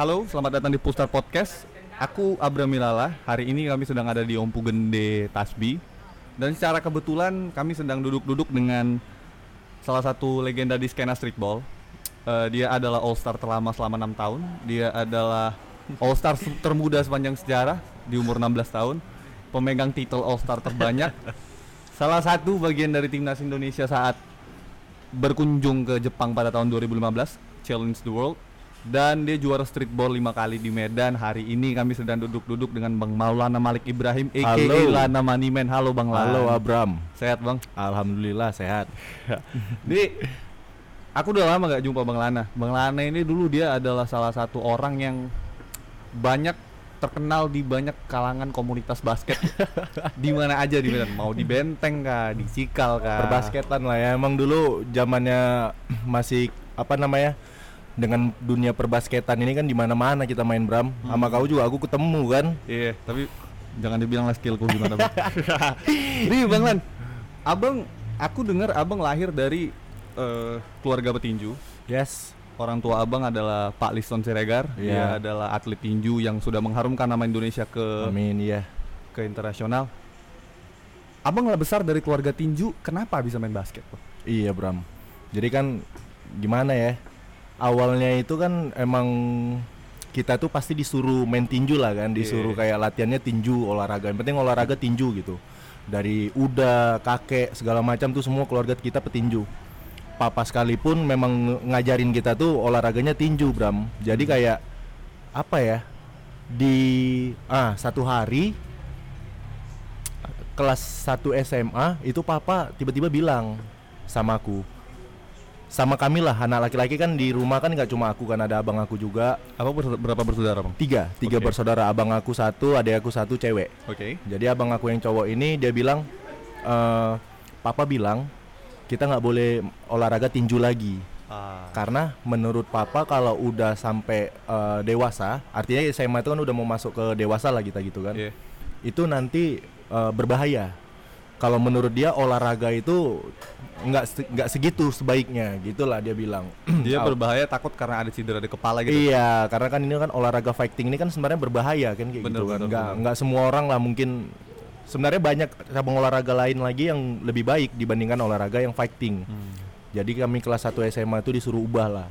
halo, selamat datang di Pustar Podcast. Aku Abram Milala. Hari ini kami sedang ada di Ompu Gende Tasbi. Dan secara kebetulan kami sedang duduk-duduk dengan salah satu legenda di skena streetball. Eh, dia adalah All Star terlama selama enam tahun. Dia adalah All Star termuda sepanjang sejarah di umur 16 tahun. Pemegang titel All Star terbanyak. salah satu bagian dari timnas Indonesia saat berkunjung ke Jepang pada tahun 2015 Challenge the World dan dia juara streetball lima kali di Medan. Hari ini kami sedang duduk-duduk dengan Bang Maulana Malik Ibrahim aka Halo. Lana Maniman halo Bang Lan. Halo Abram, sehat Bang? Alhamdulillah sehat. Ini aku udah lama gak jumpa Bang Lana. Bang Lana ini dulu dia adalah salah satu orang yang banyak terkenal di banyak kalangan komunitas basket. Di mana aja di Medan. Mau di Benteng kah di Cikal kah? Perbasketan lah ya, emang dulu zamannya masih apa namanya dengan dunia perbasketan ini kan di mana-mana kita main Bram. Sama kau juga aku ketemu kan. Iya, tapi jangan dibilang lah skillku gimana bang. Nih bang Lan, abang, aku dengar abang lahir dari eh, keluarga petinju. Yes. Orang tua abang adalah Pak Liston Siregar. Dia Iya. adalah atlet tinju yang sudah mengharumkan nama Indonesia ke Amin ya. ke internasional. Abang lah besar dari keluarga tinju, kenapa bisa main basket? Bang? Iya Bram. Jadi kan gimana ya? Awalnya itu kan emang kita tuh pasti disuruh main tinju lah kan, disuruh Iya. kayak latihannya tinju, olahraga. Yang penting olahraga tinju gitu. Dari udah, kakek, segala macam tuh semua keluarga kita petinju. Papa sekalipun memang ngajarin kita tuh olahraganya tinju, Bram. Jadi kayak apa ya? Di ah satu hari kelas 1 SMA itu papa tiba-tiba bilang sama aku sama kami lah anak laki-laki kan di rumah kan nggak cuma aku kan ada abang aku juga Apa berapa bersaudara bang? tiga tiga Oke. bersaudara abang aku satu adik aku satu cewek Oke. jadi abang aku yang cowok ini dia bilang eh papa bilang kita nggak boleh olahraga tinju lagi Ah, karena menurut papa kalau udah sampai eh, dewasa artinya SMA itu kan udah mau masuk ke dewasa lah kita gitu kan iya. itu nanti eh, berbahaya. Kalau menurut dia olahraga itu nggak se- nggak segitu sebaiknya, gitulah dia bilang. Dia Au. berbahaya takut karena ada cedera di kepala gitu. Iya, karena kan ini kan olahraga fighting ini kan sebenarnya berbahaya kan kayak Bener, gitu kan. bener, Nggak bener. nggak semua orang lah mungkin sebenarnya banyak cabang olahraga lain lagi yang lebih baik dibandingkan olahraga yang fighting. Hmm. Jadi kami kelas 1 SMA itu disuruh ubah lah.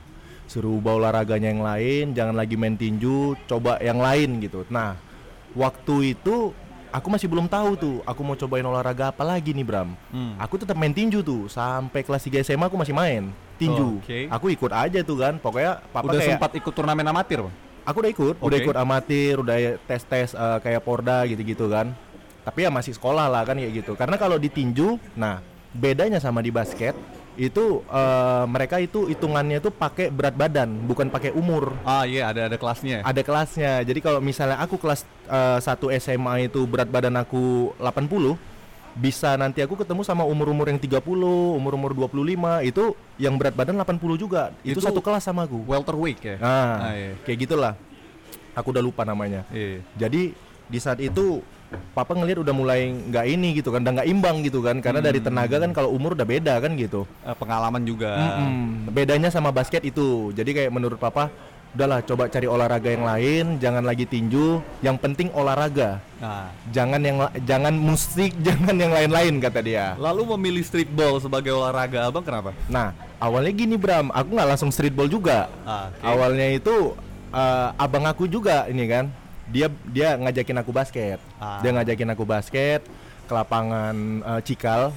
Suruh ubah olahraganya yang lain, jangan lagi main tinju, coba yang lain gitu. Nah, waktu itu aku masih belum tahu tuh, aku mau cobain olahraga apa lagi nih, Bram. Hmm. Aku tetap main tinju tuh, sampai kelas 3 SMA aku masih main tinju. Oke. Aku ikut aja tuh kan, pokoknya papa Udah kayak sempat ikut turnamen amatir bang? aku udah ikut, udah Oke. ikut amatir, udah tes-tes eh, kayak Porda gitu-gitu kan. Tapi ya masih sekolah lah kan kayak gitu. Karena kalau di tinju, nah bedanya sama di basket itu eh, mereka itu hitungannya tuh pakai berat badan, bukan pakai umur. Ah iya ada ada kelasnya. Ada kelasnya. Jadi kalau misalnya aku kelas eh, 1 SMA itu berat badan aku 80, bisa nanti aku ketemu sama umur-umur yang 30, umur-umur 25 itu yang berat badan 80 juga. Itu, Itu- satu kelas sama aku. Welterweight ya. Nah, Ah, iya. kayak gitulah. Aku udah lupa namanya. Iya. Jadi di saat itu papa ngelihat udah mulai nggak ini gitu kan, udah nggak imbang gitu kan, karena dari tenaga kan kalau umur udah beda kan gitu. Eh, pengalaman juga. Mm-mm. Bedanya sama basket itu. Jadi kayak menurut papa, udahlah coba cari olahraga yang lain, jangan lagi tinju, yang penting olahraga. Nah, Jangan yang jangan musik, jangan yang lain-lain kata dia. lalu memilih streetball sebagai olahraga abang kenapa? Nah, awalnya gini Bram, aku nggak langsung streetball juga. Ah, oke. Awalnya itu eh, abang aku juga ini kan, dia dia ngajakin aku basket. Ah. Dia ngajakin aku basket ke lapangan eh, Cikal,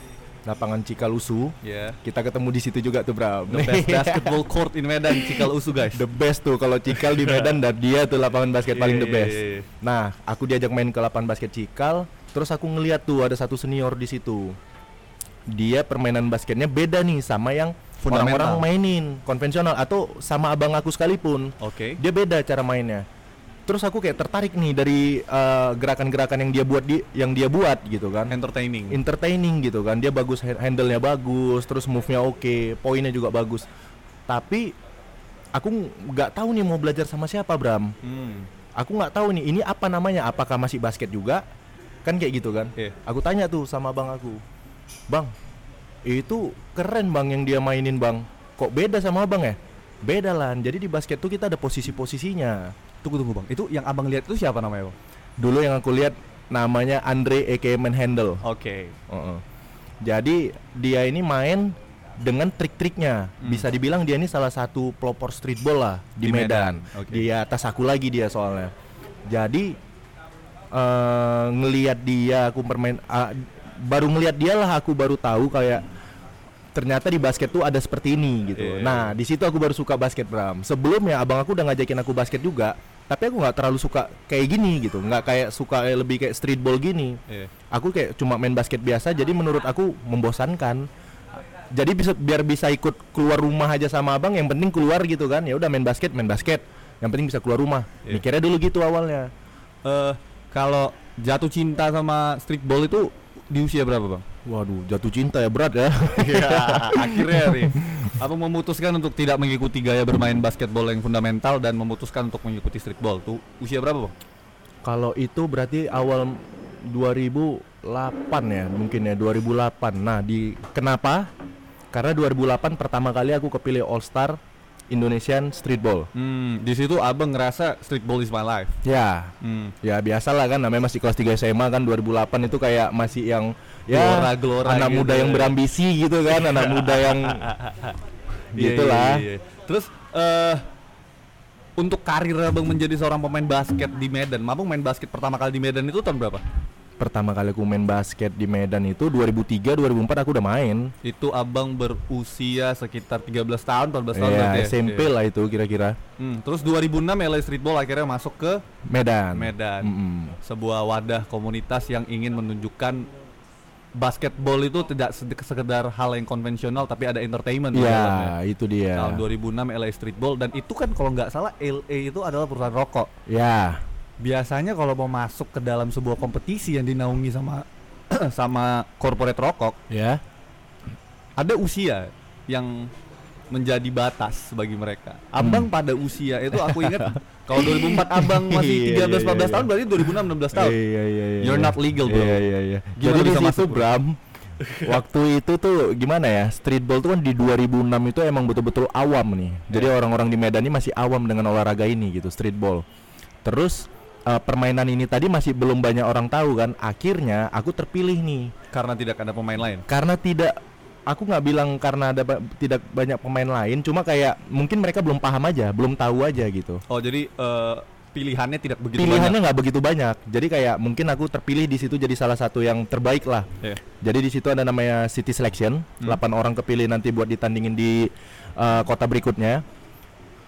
lapangan Cikal Usu. Ya. Kita ketemu di situ juga tuh Bram. The best basketball court in Medan, Cikal Usu guys. the best tuh kalau Cikal di Medan dan dia tuh lapangan basket paling the Iya, best. iya, iya. Nah, aku diajak main ke lapangan basket Cikal, terus aku ngeliat tuh ada satu senior di situ. Dia permainan basketnya beda nih sama yang Fundamental. orang-orang mainin konvensional atau sama abang aku sekalipun. Oke. Dia beda cara mainnya. Terus aku kayak tertarik nih dari eh, gerakan-gerakan yang dia buat di yang dia buat gitu kan. Entertaining. Entertaining gitu kan. Dia bagus ha- handle-nya bagus, terus move-nya oke, poinnya juga bagus. Tapi aku nggak tahu nih mau belajar sama siapa, Bram. Hmm. Aku nggak tahu nih ini apa namanya, apakah masih basket juga? Kan kayak gitu kan. Iya. Aku tanya tuh sama bang aku. Bang, itu keren bang yang dia mainin bang. Kok beda sama abang ya? Beda lah. Jadi di basket tuh kita ada posisi-posisinya. Tunggu tunggu bang. Itu yang abang lihat itu siapa namanya bang? Dulu yang aku lihat namanya Andre aka Manhandle. Oke. Heeh. Jadi dia ini main dengan trik-triknya. Hmm. Bisa dibilang dia ini salah satu pelopor streetball lah di, Di Medan. Medan, oke. Di atas aku lagi dia soalnya. Jadi eh ngelihat dia aku bermain ah, baru ngelihat dia lah aku baru tahu kayak ternyata di basket tuh ada seperti ini gitu. Iya. Nah, di situ aku baru suka basket Bram. Sebelumnya abang aku udah ngajakin aku basket juga, tapi aku nggak terlalu suka kayak gini gitu. nggak kayak suka kayak lebih kayak streetball gini Iya. aku kayak cuma main basket biasa jadi menurut aku membosankan jadi bisa biar bisa ikut keluar rumah aja sama abang yang penting keluar gitu kan ya udah main basket main basket yang penting bisa keluar rumah Iya. mikirnya dulu gitu awalnya Eh, kalau jatuh cinta sama streetball itu di usia berapa bang? Waduh jatuh cinta ya berat ya Iya, akhirnya nih. Abang memutuskan untuk tidak mengikuti gaya bermain basketball yang fundamental dan memutuskan untuk mengikuti streetball. Tuh usia berapa bang? kalau itu berarti awal 2008 ya mungkin ya 2008 nah di kenapa karena 2008 pertama kali aku kepilih All Star Indonesian Streetball Hmm, di situ abang ngerasa streetball is my life. ya Hmm. Ya biasalah kan namanya masih kelas 3 SMA kan 2008 itu kayak masih yang ya Gelora-gelora anak gitu muda ya. yang berambisi gitu kan, anak muda yang Iya, gitulah. iya, iya. Terus eh untuk karir abang menjadi seorang pemain basket di Medan, abang main basket pertama kali di Medan itu tahun berapa? Pertama kali aku main basket di Medan itu 2003 2004 aku udah main. Itu abang berusia sekitar 13 tahun, 14 tahun Ya, berarti ya? SMP Iya. lah itu kira-kira. Hmm, terus 2006 LA Streetball akhirnya masuk ke Medan. Medan. Mm-mm. sebuah wadah komunitas yang ingin menunjukkan basketball itu tidak sekedar hal yang konvensional tapi ada entertainment di dalamnya. Ya, itu dia. Tahun 2006 LA Streetball dan itu kan kalau nggak salah LA itu adalah perusahaan rokok. Ya, Biasanya kalau mau masuk ke dalam sebuah kompetisi yang dinaungi sama sama corporate rokok, ya. ada usia yang menjadi batas bagi mereka. Abang pada usia itu aku ingat kalau 2004 abang masih Iya, 13 iya, 14 iya, tahun berarti 2006 16 tahun. Iya, iya, iya. You're iya. not legal, bro. Iya, iya, iya. Gimana Jadi di bisa situ masuk? Bram, waktu itu tuh gimana ya? Streetball tuh kan di 2006 itu emang betul-betul awam nih. Jadi Iya. orang-orang di Medan ini masih awam dengan olahraga ini gitu, streetball. Terus eh, permainan ini tadi masih belum banyak orang tahu kan. Akhirnya aku terpilih nih Karena tidak ada pemain lain. karena tidak aku nggak bilang karena ada ba- tidak banyak pemain lain, cuma kayak mungkin mereka belum paham aja, belum tahu aja gitu. Oh jadi eh, pilihannya tidak begitu Pilihannya nggak begitu banyak, jadi kayak mungkin aku terpilih di situ jadi salah satu yang terbaik lah. Iya. Jadi di situ ada namanya city selection, Hmm. 8 orang kepilih nanti buat ditandingin di uh, kota berikutnya.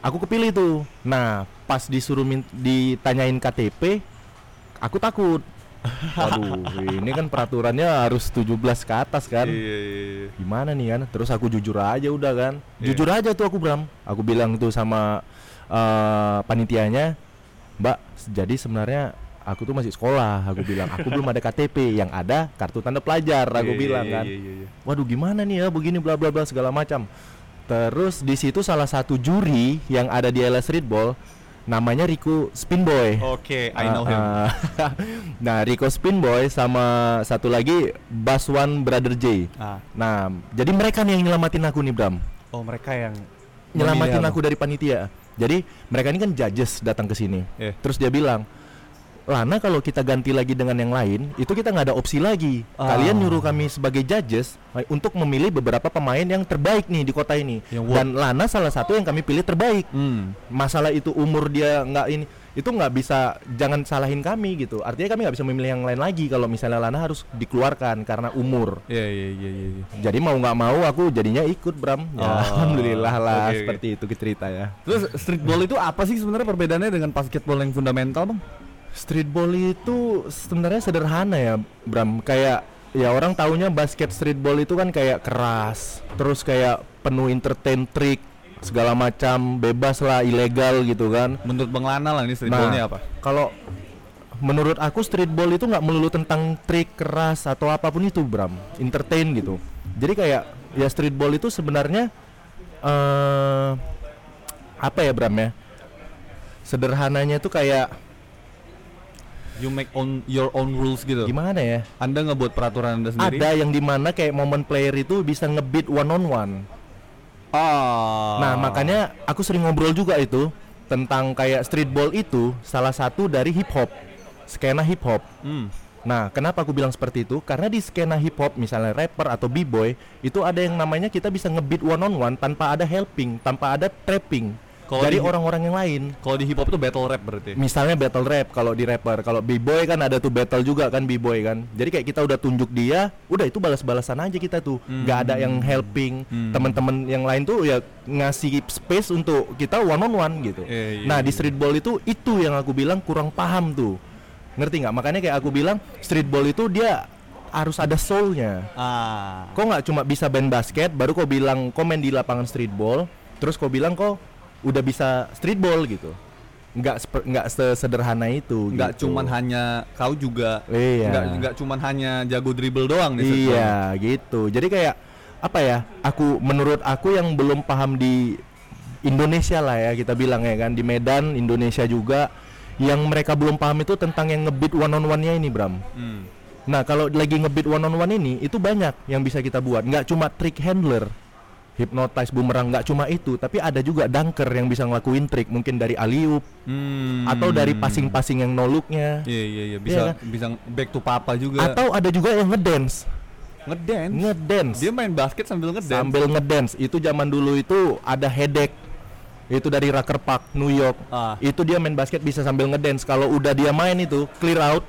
Aku kepilih tuh. Nah, pas disuruh min- ditanyain KTP, aku takut. Waduh, ini kan peraturannya harus 17 ke atas kan. Iya, iya, iya. Gimana nih kan? Terus aku jujur aja udah kan. Iya. Jujur aja tuh aku Bram. Aku bilang tuh sama uh, panitianya, "Mbak, jadi sebenarnya aku tuh masih sekolah." Aku bilang, "Aku belum ada KTP, yang ada kartu tanda pelajar." Aku Iya, bilang iya, kan. iya, iya, iya. Waduh, gimana nih ya begini bla bla bla segala macam. Terus di situ salah satu juri yang ada di LS Streetball namanya Rico Spinboy. Oke, I know Ah, him. ah. nah, Rico Spinboy sama satu lagi Baswan Brother J. Ah. Nah, jadi mereka nih yang nyelamatin aku nih, Bram. Oh, mereka yang Nyelamatin aku dari panitia. Jadi, mereka ini kan judges datang ke sini. Iya. Terus dia bilang, Lana kalau kita ganti lagi dengan yang lain, itu kita nggak ada opsi lagi. Ah. Kalian nyuruh kami sebagai judges eh, untuk memilih beberapa pemain yang terbaik nih di kota ini. Yang. Dan Lana salah satu yang kami pilih terbaik. Hmm. Masalah itu umur dia nggak ini, itu nggak bisa jangan salahin kami gitu. Artinya kami nggak bisa memilih yang lain lagi kalau misalnya Lana harus dikeluarkan karena umur. Iya, iya, iya, iya. iya. Jadi mau nggak mau aku jadinya ikut Bram. Ya, Oh, Alhamdulillah lah oke. seperti itu cerita ya. Terus streetball itu apa sih sebenarnya perbedaannya dengan basketball yang fundamental, Bang? Streetball itu sebenarnya sederhana ya Bram. Kayak ya orang taunya basket streetball itu kan kayak keras, terus kayak penuh entertain trick segala macam bebas lah ilegal gitu kan. Menurut Bang Lana lah ini streetballnya apa? Kalau menurut aku streetball itu nggak melulu tentang trik keras atau apa pun itu Bram, entertain gitu. Jadi kayak ya streetball itu sebenarnya eh apa ya Bram ya? Sederhananya tuh kayak You make on your own rules gitu. gimana ya? Anda ngebuat peraturan Anda sendiri. Ada yang di mana kayak momen player itu bisa ngebit one on one. Oh. Nah, makanya aku sering ngobrol juga itu tentang kayak streetball itu salah satu dari hip hop. Skena hip hop. Hmm. Nah, kenapa aku bilang seperti itu? Karena di skena hip hop, misalnya rapper atau b-boy, itu ada yang namanya kita bisa ngebeat one on one tanpa ada helping, tanpa ada trapping Kalau dari di- orang-orang yang lain. Kalau di hip hop itu battle rap berarti. Misalnya battle rap kalau di rapper, kalau b-boy kan ada tuh battle juga kan b-boy kan. Jadi kayak kita udah tunjuk dia, udah itu balas-balasan aja kita tuh. nggak ada yang helping. Hmm. Teman-teman yang lain tuh ya ngasih space untuk kita one on one gitu. Iya, iya, nah, di iya. streetball itu itu yang aku bilang kurang paham tuh. Ngerti nggak? Makanya kayak aku bilang streetball itu dia harus ada soulnya. Ah. Kok nggak cuma bisa main basket, baru kau bilang kau main di lapangan streetball, terus kau bilang kau udah bisa streetball gitu. Nggak nggak sesederhana itu. Nggak gitu. cuman hanya kau juga. Iya. Nggak nggak cuman hanya jago dribble doang di. Iya, gitu. Jadi kayak apa ya? Aku menurut aku yang belum paham di Indonesia lah ya kita bilang ya kan di Medan Indonesia juga yang mereka belum paham itu tentang yang ngebeat one on one-nya ini Bram. Hmm. Nah kalau lagi ngebeat one on one ini itu banyak yang bisa kita buat. Nggak cuma trick handler, hypnotize boomerang nggak cuma itu, tapi ada juga dunker yang bisa ngelakuin trik mungkin dari aliup Hmm. atau dari passing-passing yang no look-nya. Iya iya iya bisa Iya kan? bisa back to papa juga. Atau ada juga yang ngedance, ngedance. ngedance. Dia main basket sambil ngedance. sambil ngedance itu zaman dulu itu ada headache itu dari Rucker Park New York Ah. itu dia main basket bisa sambil ngedance kalau udah dia main itu clear out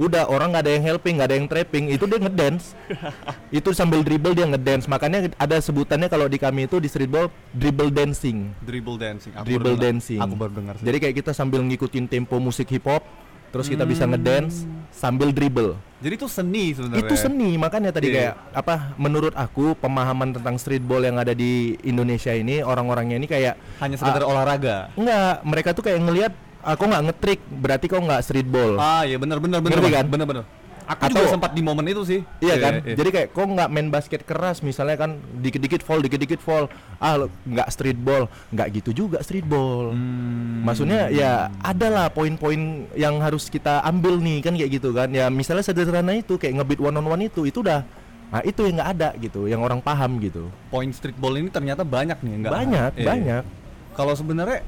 udah orang nggak ada yang helping nggak ada yang trapping itu dia ngedance itu sambil dribble dia ngedance makanya ada sebutannya kalau di kami itu di streetball dribble dancing dribble dancing. Aku dribble baru dengar- dancing Aku baru dengar. sih. jadi kayak kita sambil ngikutin tempo musik hip hop terus kita bisa Hmm. ngedance sambil dribble Jadi itu seni sebenarnya. itu seni makanya tadi Iya. kayak apa menurut aku pemahaman tentang streetball yang ada di Indonesia ini orang-orangnya ini kayak Hanya sekedar olahraga. enggak mereka tuh kayak ngelihat aku nggak ngetrik berarti kau nggak streetball Ah iya benar benar benar. Kan? Benar benar. Aku Atau- juga sempat di momen itu sih. Iya kan? Jadi kayak kok nggak main basket keras misalnya kan dikit-dikit fall, dikit-dikit fall. Ah nggak streetball, nggak gitu juga streetball. Hmm. Maksudnya ya ada lah poin-poin yang harus kita ambil nih kan kayak gitu kan. Ya misalnya sederhana itu kayak ngebeat one on one itu itu udah Nah itu yang nggak ada gitu, yang orang paham gitu. poin streetball ini ternyata banyak nih enggak? banyak, Iya. banyak. Kalau sebenarnya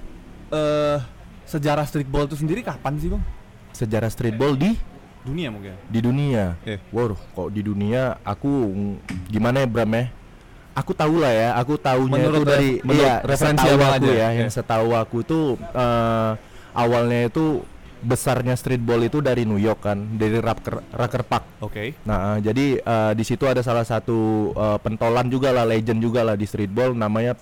eh sejarah streetball itu sendiri kapan sih, Bang? Sejarah streetball di Dunia mungkin. di dunia. Iya. Waduh, kok di dunia aku gimana ya Bram ya? Aku tahu lah ya, aku tahunya Menurut itu dari menurut iya, referensi setahu aku aja. ya, yang setahu aku tuh eh, awalnya itu besarnya streetball itu dari New York kan, dari Rucker, Rucker Park. Oke. Nah, eh, jadi eh, di situ ada salah satu eh, pentolan juga lah, legend juga lah di streetball namanya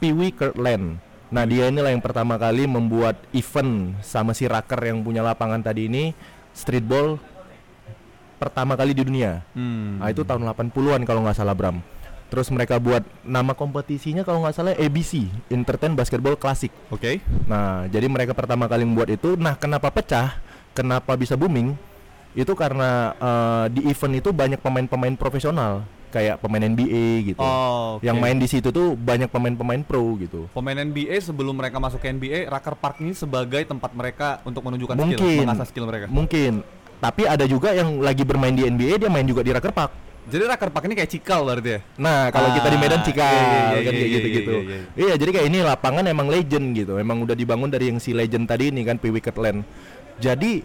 Pee Wee Kirtland. Nah, dia inilah yang pertama kali membuat event sama si Rucker yang punya lapangan tadi ini streetball pertama kali di dunia. Hmm. Nah, itu tahun 80-an kalau nggak salah Bram. Terus mereka buat nama kompetisinya kalau nggak salah ABC, Entertain Basketball Classic. Oke. Nah, jadi mereka pertama kali membuat itu. Nah, kenapa pecah? Kenapa bisa booming? Itu karena eh, di event itu banyak pemain-pemain profesional, kayak pemain NBA gitu. Oh, oke. Yang main di situ tuh banyak pemain-pemain pro gitu. Pemain NBA sebelum mereka masuk ke NBA, Rucker Park ini sebagai tempat mereka untuk menunjukkan skill, Mungkin. mengasah skill mereka. Mungkin. Tapi ada juga yang lagi bermain di NBA dia main juga di Rucker Park. Jadi Rucker Park ini kayak cikal berarti ya? Nah, kalau kita di Medan Ah, Cikal iya, iya, kan iya, kayak iya, gitu-gitu. iya, Iya, iya, iya. jadi kayak ini lapangan emang legend gitu. Emang udah dibangun dari yang si legend tadi ini kan Pee Wee Kirtland. Jadi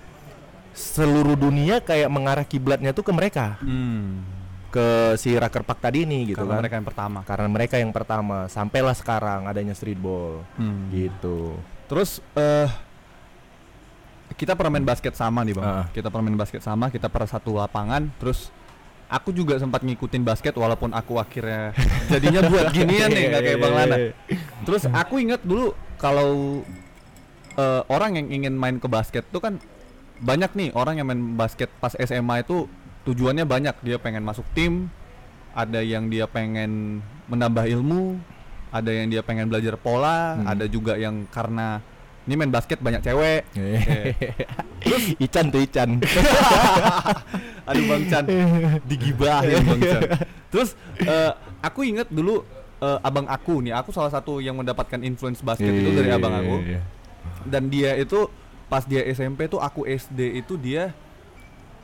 seluruh dunia kayak mengarah kiblatnya tuh ke mereka, Hmm. Ke si Rucker Park tadi ini gitu Karena kan. mereka yang pertama. Karena mereka yang pertama, sampailah sekarang adanya streetball. Hmm. Gitu. Terus eh kita pernah main basket sama nih bang. Ah. Kita pernah main basket sama, kita pernah satu lapangan. Terus aku juga sempat ngikutin basket walaupun aku akhirnya jadinya buat ginian nih nggak kayak bang Lana. Terus aku ingat dulu kalau eh, orang yang ingin main ke basket tuh kan banyak nih orang yang main basket pas SMA itu tujuannya banyak. Dia pengen masuk tim, ada yang dia pengen menambah ilmu, ada yang dia pengen belajar pola, Hmm. ada juga yang karena ini main basket banyak cewek. Eh, Ican tuh Ican. Aduh Bang Chan, digibahin Bang Chan. Terus eh, aku inget dulu eh, abang aku nih, aku salah satu yang mendapatkan influence basket itu dari abang aku. Iya, Dan dia itu pas dia SMP tuh aku SD itu dia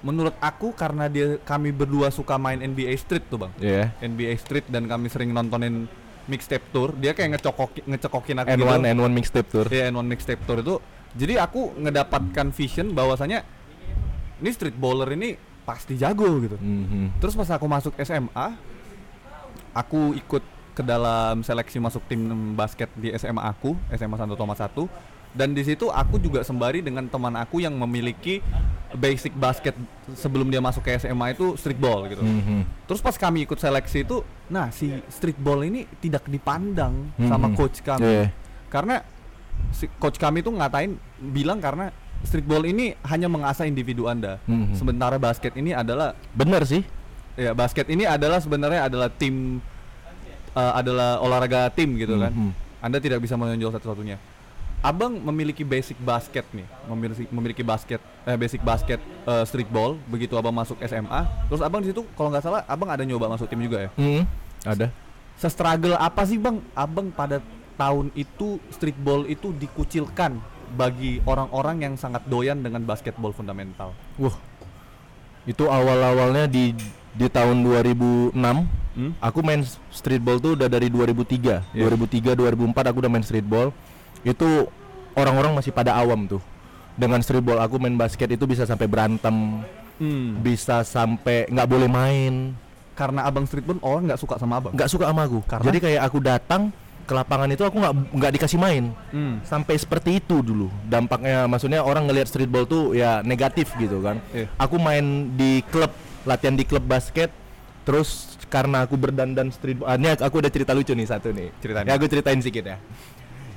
menurut aku karena dia kami berdua suka main NBA Street tuh bang. Iya. NBA Street dan kami sering nontonin mixtape tour. Dia kayak ngecokok ngecekokin aku N1 gitu. N1 mixtape tour. Iya, N1 mixtape tour itu. Jadi aku ngedapatkan vision bahwasanya ini street baller ini pasti jago gitu. Mhm. Terus pas aku masuk SMA, aku ikut ke dalam seleksi masuk tim basket di SMA aku, SMA Santo Thomas 1. Dan di situ aku juga sembari dengan teman aku yang memiliki basic basket sebelum dia masuk ke SMA itu streetball gitu. Mhm. Terus pas kami ikut seleksi itu, nah si streetball ini tidak dipandang sama Mhm. coach kami. Iya. Karena si coach kami tuh ngatain bilang karena streetball ini hanya mengasah individu Anda. Mhm. Sementara basket ini adalah Bener sih. ya basket ini adalah sebenarnya adalah tim eh, adalah olahraga tim gitu kan. Mhm. Anda tidak bisa menonjol satu-satunya. Abang memiliki basic basket nih, memiliki memiliki basket eh basic basket eh, streetball begitu Abang masuk SMA. Terus Abang di situ kalau nggak salah Abang ada nyoba masuk tim juga ya. Mhm. Ada. Se-struggle apa sih Bang Abang pada tahun itu streetball itu dikucilkan bagi orang-orang yang sangat doyan dengan basketball fundamental. Wah. Itu awal-awalnya di di tahun 2006 Hmm? aku main streetball tuh udah dari 2003. Iya. 2003 2004 aku udah main streetball. Itu orang-orang masih pada awam tuh. Dengan streetball aku main basket itu bisa sampai berantem, Hmm. bisa sampai nggak boleh main, Karena Abang streetball orang nggak suka sama Abang. nggak suka sama aku. Karena? Jadi kayak aku datang ke lapangan itu aku nggak nggak dikasih main. Hmm. Sampai seperti itu dulu. Dampaknya maksudnya orang ngelihat streetball tuh ya negatif gitu kan. Iya. Aku main di klub, latihan di klub basket. Terus karena aku berdandan streetball, ah, ini aku udah cerita lucu nih satu nih. Ceritain. Ya aku ceritain sedikit ya.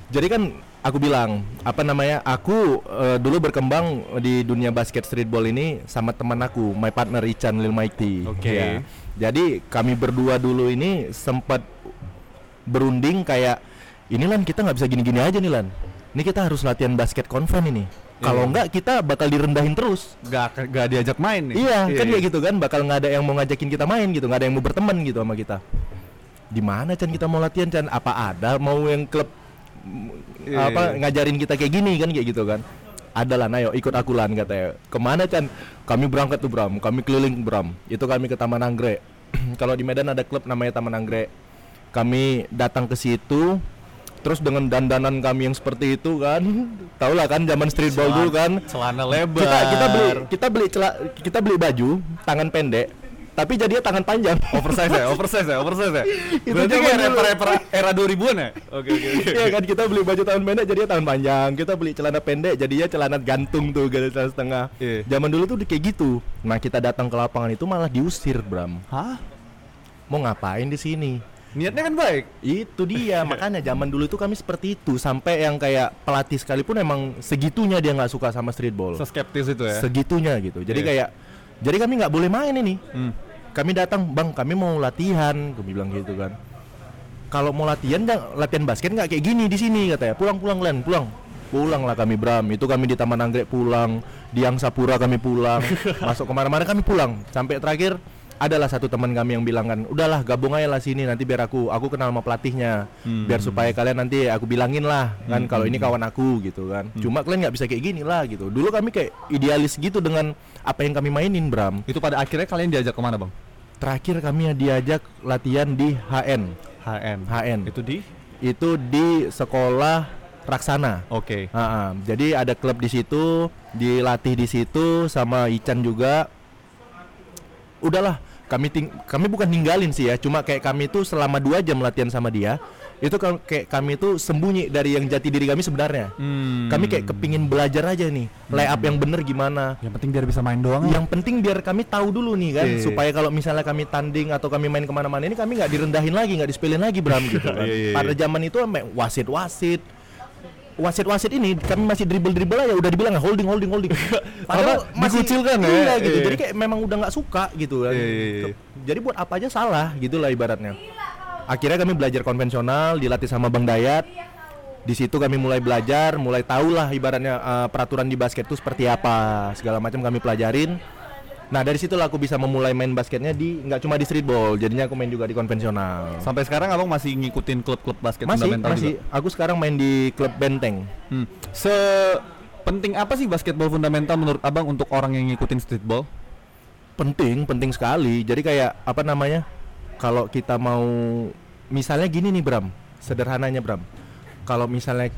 Jadi kan aku bilang apa namanya? Aku eh, dulu berkembang di dunia basket streetball ini sama teman aku, my partner Ican Lil Mighty. Oke. Ya. Jadi kami berdua dulu ini sempat berunding kayak ini lan kita nggak bisa gini-gini aja nih lan. Ini kita harus latihan basket konven ini. Kalau Iya. enggak kita bakal direndahin terus. Gak, gak diajak main nih. Iya, kan kayak gitu kan bakal nggak ada yang mau ngajakin kita main gitu, nggak ada yang mau berteman gitu sama kita. Di mana Chan kita mau latihan Chan? Apa ada mau yang klub Iya, apa ngajarin kita kayak gini kan kayak gitu kan? Ada lan, ayo ikut aku lan katanya. Ke mana Chan? Kami berangkat tuh Bram, kami keliling Bram. Itu kami ke Taman Anggrek. Kalau di Medan ada klub namanya Taman Anggrek. Kami datang ke situ, terus dengan dandanan kami yang seperti itu kan, tau lah kan zaman streetball dulu kan, Celana lebar. kita kita beli kita beli cela, kita beli baju tangan pendek tapi jadinya tangan panjang oversize ya, oversize ya, oversize ya. Itu Berarti kayak dulu. rapper-rapper era 2000-an ya? Oke, oke, oke. Iya kan kita beli baju tangan pendek jadinya tangan panjang kita beli celana pendek jadinya celana gantung tuh garis celana setengah Iya. zaman dulu tuh kayak gitu nah kita datang ke lapangan itu malah diusir Bram Hah? mau ngapain di sini Niatnya kan baik. itu dia makanya zaman dulu itu kami seperti itu sampai yang kayak pelatih sekalipun emang segitunya dia nggak suka sama streetball Seskeptis itu ya. segitunya gitu jadi Iya. kayak jadi kami nggak boleh main ini Hmm. Kami datang bang kami mau latihan. Kami bilang gitu kan. Kalau mau latihan jangan latihan basket nggak kayak gini di sini katanya. Pulang pulang Len pulang. Pulang lah kami Bram. Itu kami di Taman Anggrek pulang. Di Angsapura kami pulang. Masuk ke mana-mana kami pulang. Sampai terakhir adalah satu teman kami yang bilang kan udahlah gabung aja lah sini nanti biar aku aku kenal sama pelatihnya Hmm. biar supaya kalian nanti aku bilangin lah kan kalau ini kawan aku gitu kan cuma kalian nggak bisa kayak gini lah gitu dulu kami kayak idealis gitu dengan apa yang kami mainin Bram Itu pada akhirnya kalian diajak ke mana bang? Terakhir kami diajak latihan di HN. HN. HN. Itu di? Itu di sekolah Raksana. Oke. Ah, ah. jadi ada klub di situ, dilatih di situ sama Ican juga. Udahlah, kami ting kami bukan ninggalin sih ya, cuma kayak kami tuh selama dua jam latihan sama dia, itu kan kayak kami tuh sembunyi dari yang jati diri kami sebenarnya. Hmm. Kami kayak kepingin belajar aja nih, layup yang bener gimana, Yang penting biar bisa main doang. yang penting biar kami tahu dulu nih kan Iya, iya. supaya kalau misalnya kami tanding atau kami main ke mana-mana ini kami nggak direndahin lagi nggak disepelin lagi Bram gitu kan Iya, iya, pada iya. zaman itu sampai wasit wasit wasit wasit ini kami masih dribble dribble aja udah dibilang holding holding holding Karena dikucilkan ya? iya gitu Iya. jadi kayak memang udah nggak suka gitu kan Iya, iya, iya. Jadi buat apa aja salah gitulah ibaratnya akhirnya kami belajar konvensional dilatih sama Bang Dayat di situ kami mulai belajar, mulai tahu lah ibaratnya eh, peraturan di basket itu seperti apa, segala macam kami pelajarin. Nah dari situlah aku bisa memulai main basketnya di nggak cuma di streetball, jadinya aku main juga di konvensional. Sampai sekarang abang masih ngikutin klub-klub basket Masih, fundamental masih. juga? Aku sekarang main di klub Benteng. Hmm. Se penting apa sih basketball fundamental menurut abang untuk orang yang ngikutin streetball? Penting, penting sekali. Jadi kayak apa namanya? Kalau kita mau misalnya gini nih Bram, sederhananya Bram. Kalau misalnya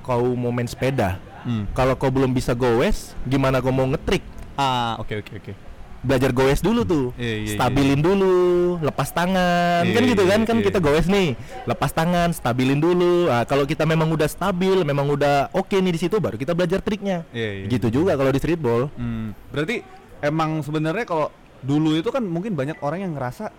kau mau main sepeda, Hmm. kalau kau belum bisa goes, gimana kau mau ngetrik? Ah, oke oke oke. Belajar goes dulu tuh, Iya, iya, iya. stabilin dulu, lepas tangan, Iya, kan gitu kan? iya, Kan iya. kita goes nih, lepas tangan, stabilin dulu. Ah, kalau kita memang udah stabil, memang udah oke nih di situ, baru kita belajar triknya. Iya, iya. Gitu juga kalau di streetball. Hmm, berarti emang sebenarnya kalau dulu itu kan mungkin banyak orang yang ngerasa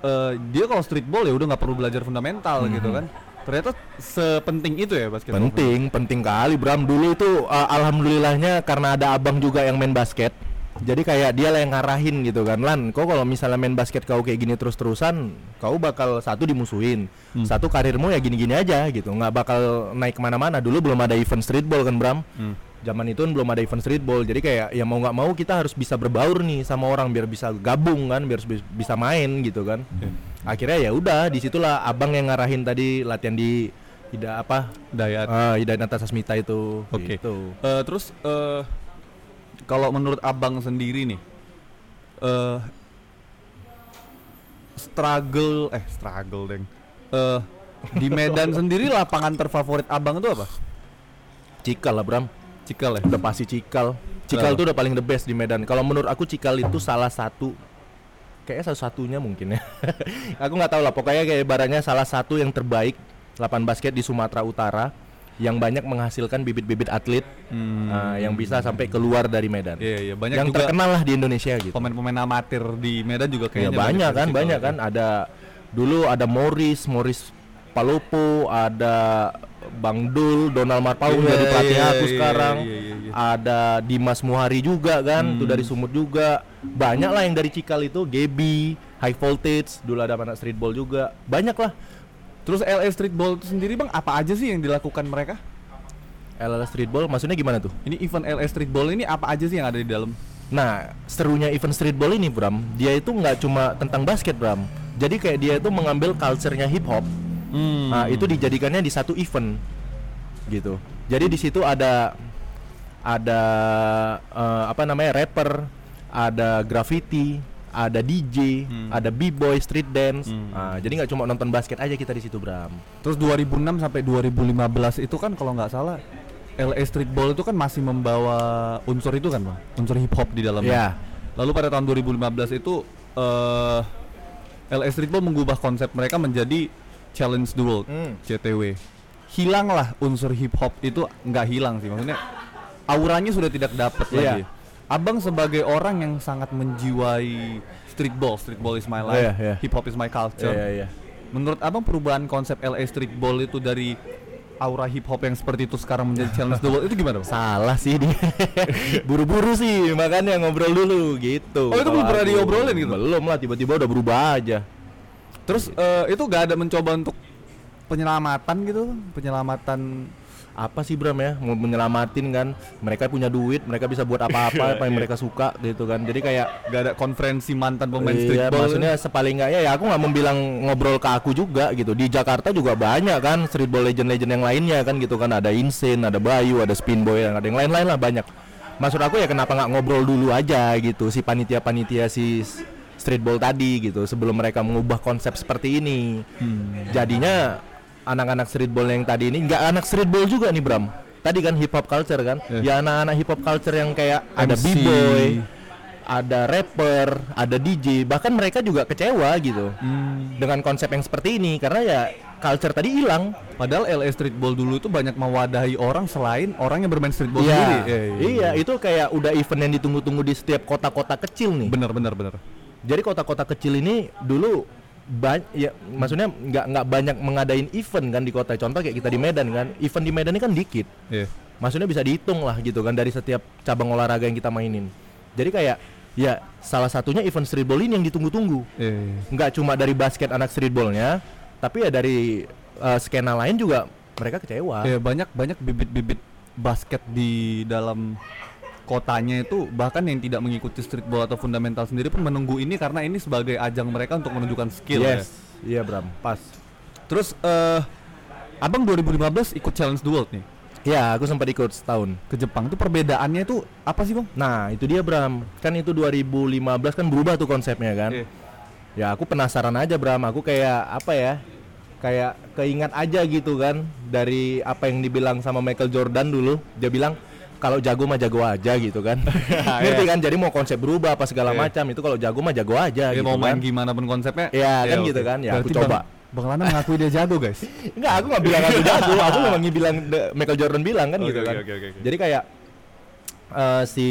eh dia kalau streetball ya udah nggak perlu belajar fundamental gitu kan. Ternyata sepenting itu ya basket. Penting, penting kali Bram. Dulu itu uh, alhamdulillahnya karena ada abang juga yang main basket. Jadi kayak dia lah yang ngarahin gitu kan Lan, kau kalau misalnya main basket kau kayak gini terus-terusan Kau bakal satu dimusuhin Hmm. Satu karirmu ya gini-gini aja gitu nggak bakal naik ke mana-mana Dulu belum ada event streetball kan Bram Hmm. Zaman itu kan belum ada event streetball Jadi kayak ya mau nggak mau kita harus bisa berbaur nih sama orang Biar bisa gabung kan, biar bis- bisa main gitu kan Iya. Akhirnya ya udah di situlah abang yang ngarahin tadi latihan di tidak apa Dayat. Ah, Hidayat Nata Sasmita itu. Oke. Gitu. Eh, terus eh kalau menurut abang sendiri nih, eh struggle, eh struggle deng. Eh di Medan sendiri lapangan terfavorit abang itu apa? Cikal lah Bram. Cikal ya. Udah pasti Cikal. Cikal Kenapa? tuh udah paling the best di Medan. Kalau menurut aku Cikal itu salah satu kayaknya salah satunya mungkin ya. aku nggak tahu lah. Pokoknya kayak ibaratnya salah satu yang terbaik lapangan basket di Sumatera Utara yang banyak menghasilkan bibit-bibit atlet Hmm. ah, yang bisa sampai keluar dari Medan. Iya iya banyak yang juga terkenal lah di Indonesia gitu. pemain-pemain amatir di Medan juga Ya, kayaknya banyak kan, dari situ banyak ya. kan. Ada dulu ada Morris, Morris Palopo, ada Bang Dul, Donald Marpaung Iya, jadi pelatih iya, aku iya, sekarang. iya, iya, iya. Ada Dimas Muhari juga kan, Hmm. tuh dari Sumut juga. Banyak lah yang dari Cikal itu, Gebi, High Voltage, dulu ada anak streetball juga. Banyak lah. Terus LA Streetball itu sendiri bang apa aja sih yang dilakukan mereka? LL Streetball maksudnya gimana tuh? Ini event LA Streetball ini apa aja sih yang ada di dalam? Nah, serunya event streetball ini, Bram, dia itu nggak cuma tentang basket, Bram. Jadi kayak dia itu mengambil culture-nya hip hop, Hmm. Nah, itu dijadikannya di satu event gitu. Jadi di situ ada ada eh, apa namanya rapper, ada graffiti, ada DJ, Hmm. ada b-boy, street dance. Hmm. Nah, jadi nggak cuma nonton basket aja kita di situ, Bram. Terus 2006 sampai 2015 itu kan kalau nggak salah LA Streetball itu kan masih membawa unsur itu kan bang, unsur hip hop di dalamnya. Ya. Lalu pada tahun 2015 itu eh LA Streetball mengubah konsep mereka menjadi Challenge the World Hmm. CTW. Hilanglah unsur hip hop itu nggak hilang sih maksudnya auranya sudah tidak dapat Iya. lagi. Abang sebagai orang yang sangat menjiwai streetball, streetball is my life, Iya, iya. hip hop is my culture. Iya, iya. Menurut abang perubahan konsep LA Streetball itu dari aura hip hop yang seperti itu sekarang menjadi challenge the world itu gimana? Bang? Salah sih dia. Buru-buru sih, makanya ngobrol dulu gitu. Oh, itu belum pernah diobrolin gitu? Belum lah, tiba-tiba udah berubah aja. Terus eh, itu gak ada mencoba untuk penyelamatan gitu, penyelamatan apa sih Bram ya? Mau menyelamatin kan? Mereka punya duit mereka bisa buat apa-apa apa yang mereka suka gitu kan. Jadi kayak gak ada konferensi mantan pemain iya, streetball. maksudnya sepaling nggak ya, ya aku nggak mau bilang ngobrol ke aku juga gitu. Di Jakarta juga banyak kan streetball legend-legend yang lainnya kan gitu kan. Ada Insane ada Bayu ada Spin Boy ada yang lain-lain lah banyak. Maksud aku ya kenapa nggak ngobrol dulu aja gitu. Si panitia-panitia si streetball tadi gitu sebelum mereka mengubah konsep seperti ini Hmm. jadinya anak-anak streetball yang tadi ini nggak anak streetball juga nih Bram tadi kan hip hop culture kan Iya. ya anak-anak hip hop culture yang kayak ada MC. b-boy ada rapper ada DJ bahkan mereka juga kecewa gitu Hmm. dengan konsep yang seperti ini karena ya culture tadi hilang Padahal LA Streetball dulu itu banyak mewadahi orang selain orang yang bermain streetball Iya, sendiri. iya itu kayak udah event yang ditunggu-tunggu di setiap kota-kota kecil nih Bener bener bener. Jadi kota-kota kecil ini dulu banyak ya maksudnya nggak nggak banyak mengadain event kan di kota. Contoh kayak kita di Medan kan event di Medan ini kan dikit. Iya. maksudnya bisa dihitung lah gitu kan dari setiap cabang olahraga yang kita mainin. Jadi kayak ya salah satunya event streetball ini yang ditunggu-tunggu. Iya. nggak cuma dari basket anak streetballnya tapi ya dari uh, skena lain juga mereka kecewa. Iya, banyak banyak bibit-bibit basket di dalam kotanya itu bahkan yang tidak mengikuti streetball atau fundamental sendiri pun menunggu ini karena ini sebagai ajang mereka untuk menunjukkan skill ya. yes iya Bram pas Terus eh Abang 2015 ikut Challenge the World nih ya aku sempat ikut setahun ke Jepang. Itu perbedaannya itu apa sih, Bang? nah itu dia Bram kan itu 2015 kan berubah tuh konsepnya kan Iya. ya aku penasaran aja Bram aku kayak apa ya kayak keingat aja gitu kan dari apa yang dibilang sama Michael Jordan dulu dia bilang kalau jago mah jago aja gitu kan ngerti kan jadi mau konsep berubah apa segala Iya. macam itu kalau jago mah jago aja gitu mau main kan gimana pun konsepnya. Iya, kan gitu kan. Ya, aku coba. Bang, Bang Lana mengakui dia jago, guys. Enggak, aku nggak bilang aku jago, aku memang bilang Michael Jordan bilang kan Oke, gitu kan. Jadi kayak eh, si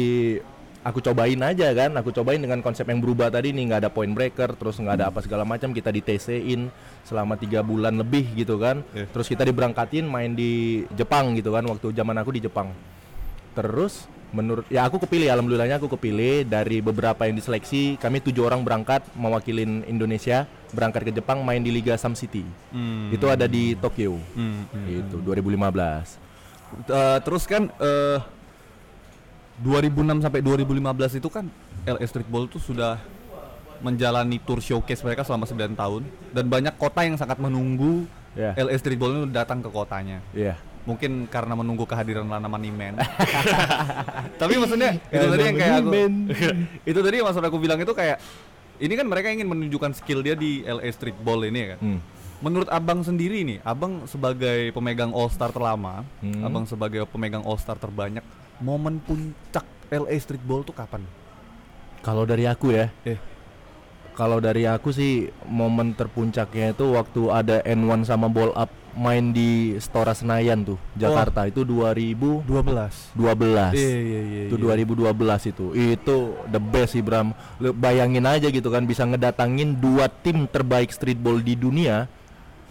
aku cobain aja kan, aku cobain dengan konsep yang berubah tadi nih, nggak ada point breaker, terus nggak ada apa segala macam, kita di TC-in selama tiga bulan lebih gitu kan. Iya. Terus kita diberangkatin main di Jepang gitu kan, waktu zaman aku di Jepang. Terus menurut ya aku kepilih alhamdulillahnya aku kepilih. Dari beberapa yang diseleksi kami tujuh orang berangkat mewakilin Indonesia berangkat ke Jepang main di Liga Sam City. Hmm. itu ada di Tokyo. Hmm, hmm. itu 2015 Eh, terus kan eh 2006 sampai 2015 itu kan LA Streetball itu sudah menjalani tour showcase mereka selama 9 tahun. Dan banyak kota yang sangat menunggu ya. LA Streetball itu datang ke kotanya. ya Mungkin karena menunggu kehadiran Lana Maniman. Tapi maksudnya itu tadi yang kayak aku itu tadi yang maksud aku bilang itu kayak ini kan mereka ingin menunjukkan skill dia di LA Streetball ini ya kan. hmm. Menurut Abang sendiri nih, Abang sebagai pemegang All Star terlama, Hmm. Abang sebagai pemegang All Star terbanyak, momen puncak LA Streetball tuh kapan? kalau dari aku ya Eh, kalau dari aku sih momen terpuncaknya itu waktu ada N1 sama Ball Up main di Stora Senayan tuh Jakarta itu 2012 12. Iya iya iya. itu iya. 2012 itu itu the best sih Bram Lu bayangin aja gitu kan bisa ngedatangin dua tim terbaik streetball di dunia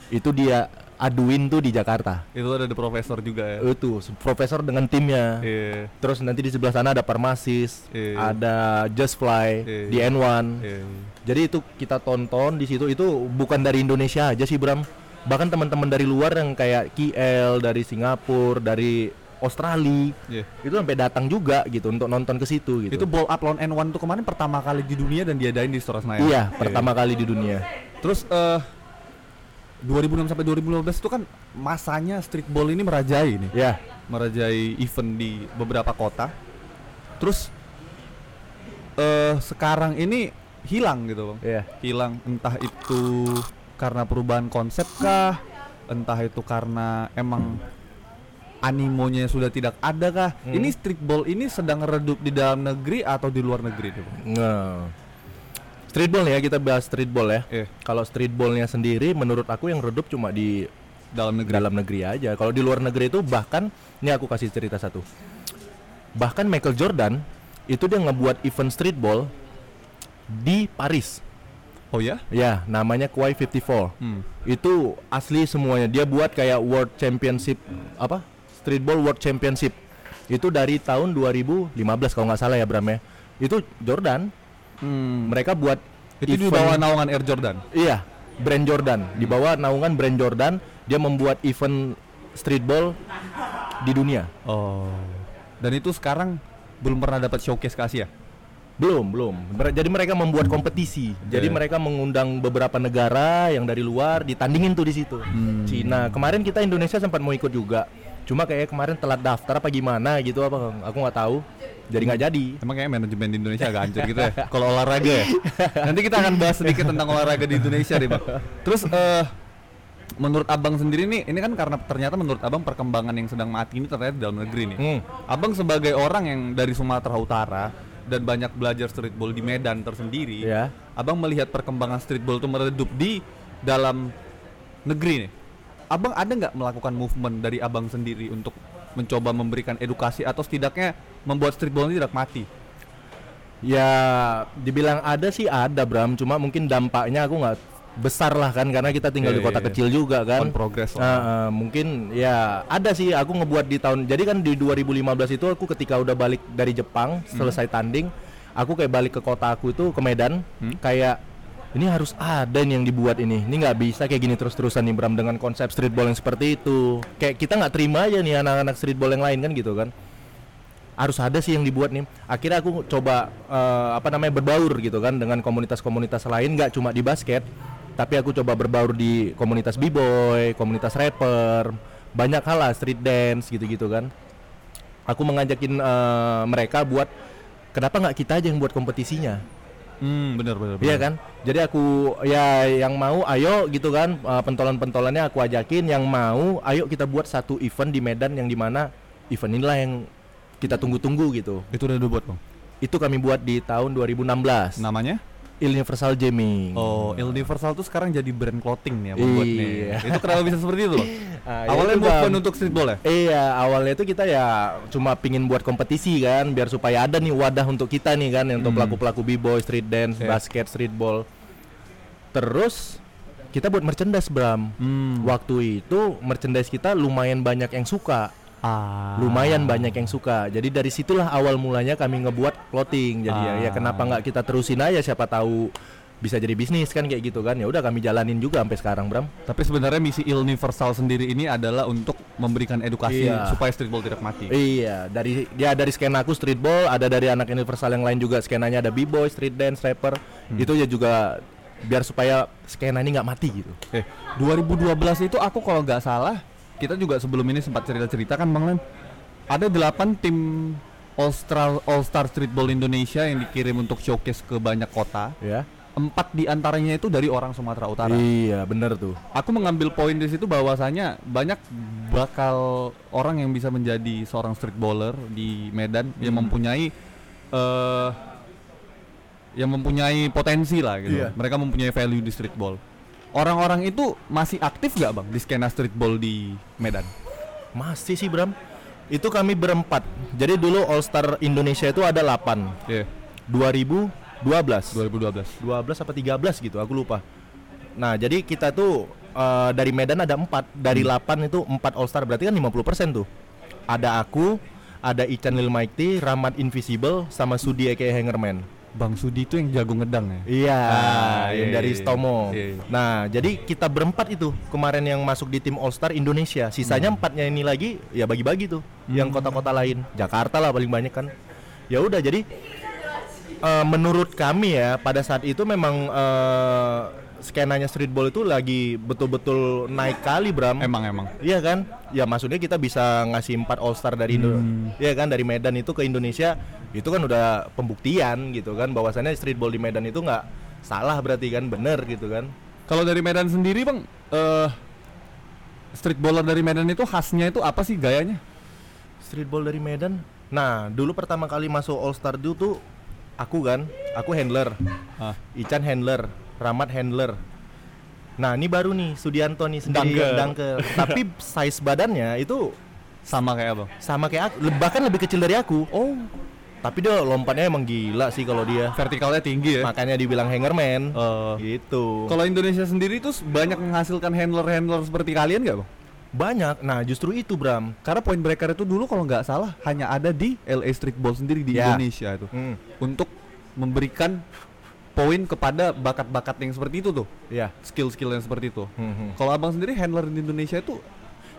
itu dia aduin tuh di Jakarta Itu ada the profesor juga ya. itu profesor dengan timnya Iya. terus nanti di sebelah sana ada Parmasis Iya. ada Just Fly Iya. di N1 Iya. jadi itu kita tonton di situ itu bukan dari Indonesia aja sih Bram bahkan teman-teman dari luar yang kayak KL dari Singapura dari Australia Iya. itu sampai datang juga gitu untuk nonton ke situ gitu Itu ball up lawan N1 tuh kemarin pertama kali di dunia dan diadain di Stora Senayan. Iya, pertama kali di dunia. Terus eh 2006 sampai 2015 itu kan masanya streetball ini merajai nih. Ya, merajai event di beberapa kota. Terus eh sekarang ini hilang gitu, Bang. ya. Hilang entah itu karena perubahan konsep kah, entah itu karena emang animonya sudah tidak ada kah. Hmm. Ini streetball ini sedang redup di dalam negeri atau di luar negeri? Nah. Streetball ya kita bahas streetball ya. Eh, Kalau streetballnya sendiri, menurut aku yang redup cuma di dalam negeri. dalam negeri aja. Kalau di luar negeri itu bahkan, ini aku kasih cerita satu. Bahkan Michael Jordan itu dia ngebuat event streetball di Paris. Oh ya? Ya, namanya Kwai 54. Hmm. Itu asli semuanya. Dia buat kayak World Championship apa? Streetball World Championship. Itu dari tahun 2015 kalau nggak salah ya Bram ya. Itu Jordan. Hmm. Mereka buat Itu di event- bawah naungan Air Jordan. Iya, brand Jordan. Di bawah naungan brand Jordan, dia membuat event streetball di dunia. Oh. Dan itu sekarang belum pernah dapat showcase ke Asia. Belum, belum. Jadi mereka membuat kompetisi. Jadi Iya. mereka mengundang beberapa negara yang dari luar ditandingin tuh di situ. Hmm. Cina. Kemarin kita Indonesia sempat mau ikut juga. Cuma kayak kemarin telat daftar apa gimana gitu apa aku nggak tahu. Jadi nggak jadi. Emang kayak manajemen di Indonesia agak hancur gitu ya. Kalau olahraga ya. Nanti kita akan bahas sedikit tentang olahraga di Indonesia deh, Bang. Terus eh menurut Abang sendiri nih, ini kan karena ternyata menurut Abang perkembangan yang sedang mati ini ternyata di dalam negeri nih. Hmm. Abang sebagai orang yang dari Sumatera Utara dan banyak belajar streetball di Medan tersendiri, Ya. Abang melihat perkembangan streetball itu meredup di dalam negeri nih. Abang ada nggak melakukan movement dari abang sendiri untuk mencoba memberikan edukasi atau setidaknya membuat streetball ini tidak mati? Ya, dibilang ada sih ada Bram. Cuma mungkin dampaknya aku nggak besar lah kan karena kita tinggal Iya, di kota iya, iya. kecil juga kan. On progress lah. Nah, eh, mungkin ya ada sih aku ngebuat di tahun jadi kan di 2015 itu aku ketika udah balik dari Jepang selesai tanding aku kayak balik ke kota aku itu ke Medan Hmm. kayak ini harus ada nih yang dibuat ini ini nggak bisa kayak gini terus-terusan nih Bram dengan konsep streetball yang seperti itu kayak kita nggak terima aja nih anak-anak streetball yang lain kan gitu kan harus ada sih yang dibuat nih akhirnya aku coba eh, apa namanya berbaur gitu kan dengan komunitas-komunitas lain nggak cuma di basket tapi aku coba berbaur di komunitas b-boy komunitas rapper banyak hal lah street dance gitu-gitu kan aku mengajakin eh, mereka buat kenapa nggak kita aja yang buat kompetisinya Hmm, benar benar. Iya kan? Jadi aku ya yang mau ayo gitu kan uh, pentolan-pentolannya aku ajakin yang mau ayo kita buat satu event di Medan yang di mana event inilah yang kita tunggu-tunggu gitu. Itu udah dibuat, Bang. Itu kami buat di tahun 2016. Namanya? Universal Gaming. Oh, Universal tuh sekarang jadi brand clothing buat nih. Iya. Itu kenapa bisa seperti itu, Bang? Ah, ya Awalnya itu, Bang. untuk streetball ya? Iya, awalnya itu kita ya cuma pingin buat kompetisi kan, biar supaya ada nih wadah untuk kita nih kan, untuk Hmm. pelaku-pelaku b-boy, street dance, Iya. basket, streetball. Terus kita buat merchandise Bram. Hmm. Waktu itu merchandise kita lumayan banyak yang suka, Ah. lumayan banyak yang suka. Jadi dari situlah awal mulanya kami ngebuat clothing. Jadi ya, ya Ah. kenapa nggak kita terusin aja? Siapa tahu bisa jadi bisnis kan kayak gitu kan? Ya udah kami jalanin juga sampai sekarang Bram. Tapi sebenarnya misi Universal sendiri ini adalah untuk memberikan edukasi Iya. supaya streetball tidak mati. Iya, dari ya dari skena aku streetball, ada dari anak universal yang lain juga skenanya ada b-boy, street dance, rapper. Hmm. Itu ya juga biar supaya skena ini nggak mati gitu. Eh, 2012 itu aku kalau nggak salah, kita juga sebelum ini sempat cerita-cerita kan Bang Lem. Ada 8 tim All Star All Star Streetball Indonesia yang dikirim untuk showcase ke banyak kota. Ya. Empat di antaranya itu dari orang Sumatera Utara. Iya, bener tuh. Aku mengambil poin di situ bahwasanya banyak bakal orang yang bisa menjadi seorang streetballer di Medan yang Hmm. mempunyai eh yang mempunyai potensi lah gitu. Iya. Mereka mempunyai value di streetball. Orang-orang itu masih aktif gak bang di skena streetball di Medan? Masih sih Bram. Itu kami berempat. Jadi dulu All Star Indonesia itu ada 8. Iya. 2012. 2012. 12 apa 13 gitu, aku lupa. Nah, jadi kita tuh eh, dari Medan ada 4, dari 8 itu 4 All Star berarti kan 50% tuh. Ada aku, ada Ican Lil Mighty, Rahmat Invisible sama Sudi aka Hangerman. Bang Sudi itu yang jago ngedang ya? Iya, Ah, yang iya, dari iya, Stomo. iya, iya. Nah, jadi kita berempat itu kemarin yang masuk di tim All Star Indonesia. Sisanya empatnya ini lagi ya bagi-bagi tuh, yang kota-kota lain. Jakarta lah paling banyak kan. Ya udah, jadi eh, menurut kami ya pada saat itu memang eh, skenanya streetball itu lagi betul-betul naik kali Bram. Emang emang. Iya kan? Ya maksudnya kita bisa ngasih empat All Star dari Indo, Iya kan dari Medan itu ke Indonesia itu kan udah pembuktian gitu kan bahwasannya streetball di Medan itu nggak salah berarti kan bener gitu kan? Kalau dari Medan sendiri bang, eh streetballer dari Medan itu khasnya itu apa sih gayanya? Streetball dari Medan. Nah dulu pertama kali masuk All Star dulu tuh aku kan, aku handler, Ah. Ican handler, Ramat handler. Nah ini baru nih Sudianto nih sendiri Dunker. yang dunker. Tapi size badannya itu Sama kayak abang. sama kayak aku, bahkan lebih kecil dari aku. Oh, Tapi dia lompatnya emang gila sih kalau dia. vertikalnya tinggi ya. Makanya dibilang hangerman. Eh, gitu. Kalau Indonesia sendiri tuh banyak menghasilkan handler-handler seperti kalian nggak bang? Banyak. Nah, justru itu, Bram. Karena point breaker itu dulu kalau nggak salah hanya ada di LA Streetball sendiri di Ya. Indonesia itu Hmm. untuk memberikan poin kepada bakat-bakat yang seperti itu tuh, Ya. skill-skill yang seperti itu. Hmm, hmm. Kalau abang sendiri handler di Indonesia itu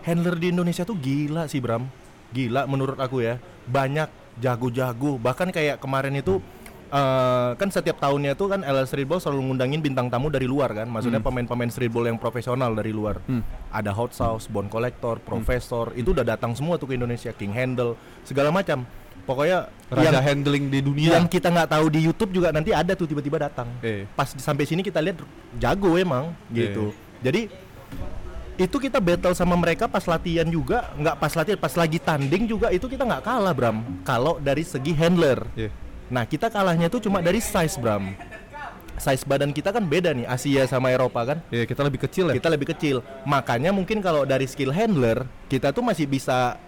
Handler di Indonesia tuh gila sih, Bram. Gila menurut aku ya. Banyak jago-jago. Bahkan kayak kemarin itu eh, kan setiap tahunnya tuh kan LL Streetball selalu ngundangin bintang tamu dari luar kan. Maksudnya pemain-pemain streetball yang profesional dari luar. Hmm. Ada Hot Sauce, Bone Collector, Profesor, itu udah datang semua tuh ke Indonesia, King Handle, segala macam. Pokoknya raja yang handling di dunia. yang kita nggak tahu di YouTube juga nanti ada tuh tiba-tiba datang. Eh. Pas sampai sini kita lihat jago emang gitu. Jadi itu kita battle sama mereka pas latihan juga, nggak pas latihan, pas lagi tanding juga itu kita nggak kalah Bram. Kalau dari segi handler, Iya. nah kita kalahnya tuh cuma dari size Bram. Size badan kita kan beda nih Asia sama Eropa kan. Iya, kita lebih kecil ya. Kita lebih kecil, makanya mungkin kalau dari skill handler kita tuh masih bisa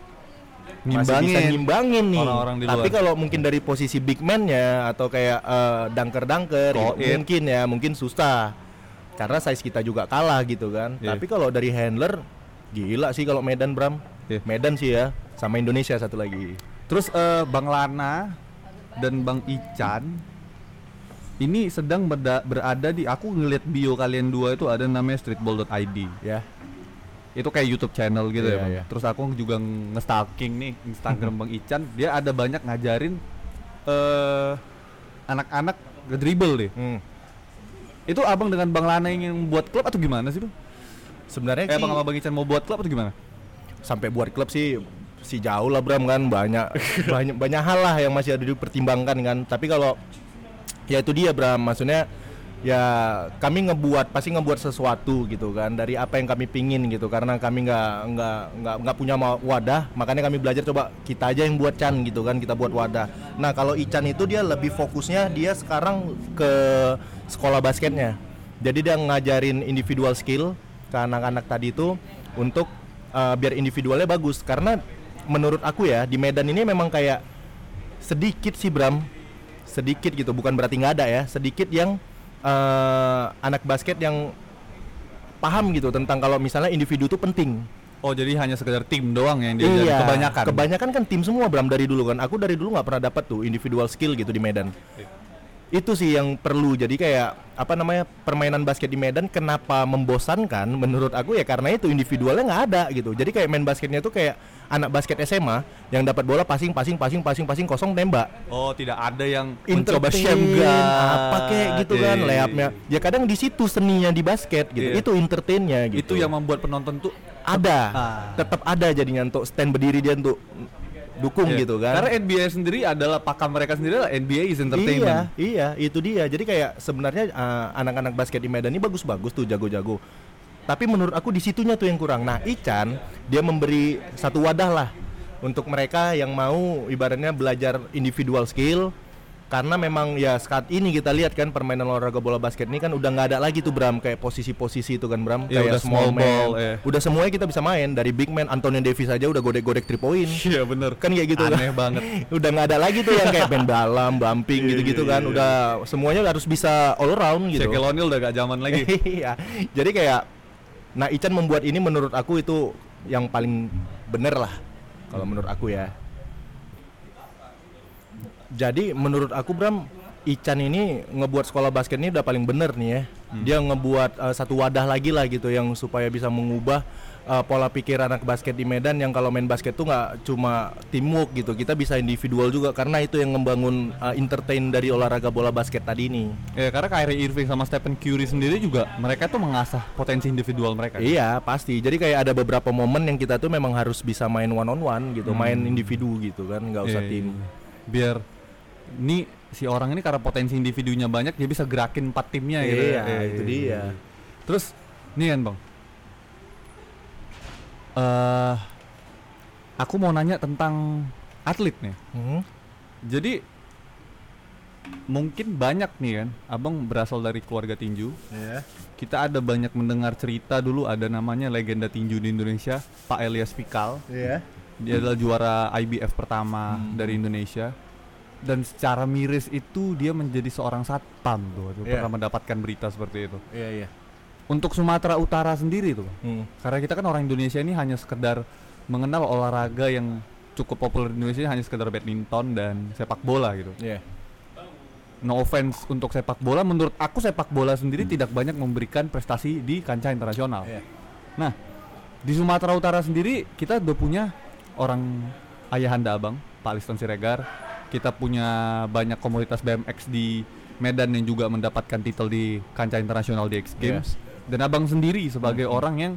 masih bisa Ngimbangin ngimbangin nih. orang-orang di Tapi luar. kalau mungkin dari posisi big man-nya atau kayak eh, dunker-dunker gitu, mungkin ya mungkin susah. Karena size kita juga kalah gitu kan. Iya. Tapi kalau dari handler gila sih kalau Medan Bram. Iya. Medan sih ya, sama Indonesia satu lagi. Terus eh, Bang Lana dan Bang Ican ini sedang berada di aku ngeliat bio kalian dua itu ada namanya streetball.id. Ya. Itu kayak YouTube channel gitu Iya, ya, Bang. iya. Terus aku juga nge-stalking nih Instagram Bang Ican, dia ada banyak ngajarin eh anak-anak ngedribble deh. Hmm. Itu Abang dengan Bang Lana yang buat klub atau gimana sih, Bang? Sebenarnya Eh, sih Bang sama Bang Ican mau buat klub atau gimana? sampai buat klub sih si jauh lah Bram kan banyak banyak banyak hal lah yang masih ada dipertimbangkan kan. Tapi kalau ya itu dia Bram maksudnya ya kami ngebuat pasti ngebuat sesuatu gitu kan dari apa yang kami pingin gitu karena kami nggak nggak nggak nggak punya wadah makanya kami belajar coba kita aja yang buat Chan gitu kan kita buat wadah. Nah kalau Ican itu dia lebih fokusnya dia sekarang ke sekolah basketnya. Jadi dia ngajarin individual skill ke anak-anak tadi itu untuk uh, biar individualnya bagus. Karena menurut aku ya di Medan ini memang kayak sedikit sih Bram. Sedikit gitu bukan berarti nggak ada ya sedikit yang eh, anak basket yang paham gitu tentang kalau misalnya individu itu penting. Oh jadi hanya sekedar tim doang yang diajarin iya. kebanyakan. kebanyakan kan tim semua Bram. Dari dulu kan. Aku dari dulu nggak pernah dapat tuh individual skill gitu di Medan itu sih yang perlu. Jadi kayak apa namanya permainan basket di Medan kenapa membosankan menurut aku ya karena itu individualnya nggak ada gitu. Jadi kayak main basketnya tuh kayak anak basket SMA yang dapat bola passing passing passing passing passing kosong tembak. Oh tidak ada yang mencoba sham apa kayak gitu Iya, kan iya, layapnya ya kadang di situ seninya di basket gitu. Iya. itu entertainnya gitu. Itu yang membuat penonton tuh ada. Ah. tetap ada jadinya untuk stand berdiri dia untuk dukung Iya. gitu kan Karena NBA sendiri adalah pakam mereka sendiri adalah NBA is Iya, entertainment. iya, itu dia. Jadi kayak sebenarnya uh, anak-anak basket di Medan ini bagus-bagus tuh, jago-jago. Tapi menurut aku di situnya tuh yang kurang. Nah, Ican dia memberi satu wadah lah untuk mereka yang mau ibaratnya belajar individual skill karena memang ya saat ini kita lihat kan permainan olahraga bola basket ini kan udah nggak ada lagi tuh Bram kayak posisi-posisi itu kan Bram Iya, kayak udah small man. ball, iya. udah semuanya kita bisa main dari big man Anthony Davis aja udah godek-godek three point Iya bener kan kayak gitu Aneh kan. banget. udah nggak ada lagi tuh yang kayak band dalam bumping Iya, gitu-gitu iya, kan iya. udah semuanya harus bisa all around gitu Shaquille O'Neal udah gak zaman lagi. iya jadi kayak nah Ican membuat ini menurut aku itu yang paling bener lah kalau menurut aku ya jadi menurut aku Bram Ican ini ngebuat sekolah basket ini udah paling bener nih ya dia ngebuat eh, satu wadah lagi lah gitu yang supaya bisa mengubah eh, pola pikir anak basket di Medan yang kalau main basket tuh nggak cuma teamwork gitu kita bisa individual juga karena itu yang membangun eh, entertain dari olahraga bola basket tadi ini Ya karena Kyrie Irving sama Stephen Curry sendiri juga mereka tuh mengasah potensi individual mereka. Iya pasti. Jadi kayak ada beberapa momen yang kita tuh memang harus bisa main one on one gitu, main individu gitu kan, nggak usah Iya, tim. iya. Biar ini si orang ini karena potensi individunya banyak dia bisa gerakin empat timnya gitu. Iya, Eh, itu dia. Terus nih kan bang, eh aku mau nanya tentang atlet nih. Hmm? Jadi mungkin banyak nih kan, abang berasal dari keluarga tinju. Iya. Kita ada banyak mendengar cerita dulu ada namanya legenda tinju di Indonesia, Pak Elias Pikal. Iya. Dia adalah juara IBF pertama Hmm. dari Indonesia. Dan secara miris itu dia menjadi seorang satpam tuh, Iya. pernah mendapatkan berita seperti itu. Iya iya. Untuk Sumatera Utara sendiri tuh, Hmm. karena kita kan orang Indonesia ini hanya sekedar mengenal olahraga yang cukup populer di Indonesia hanya sekedar badminton dan sepak bola gitu. Iya. No offense untuk sepak bola, menurut aku sepak bola sendiri tidak banyak memberikan prestasi di kancah internasional. Iya. Nah, di Sumatera Utara sendiri kita udah punya orang ayahanda abang, Pak Liston Siregar. Kita punya banyak komunitas BMX di Medan yang juga mendapatkan titel di kancah internasional di X. Games. Dan abang sendiri sebagai orang yang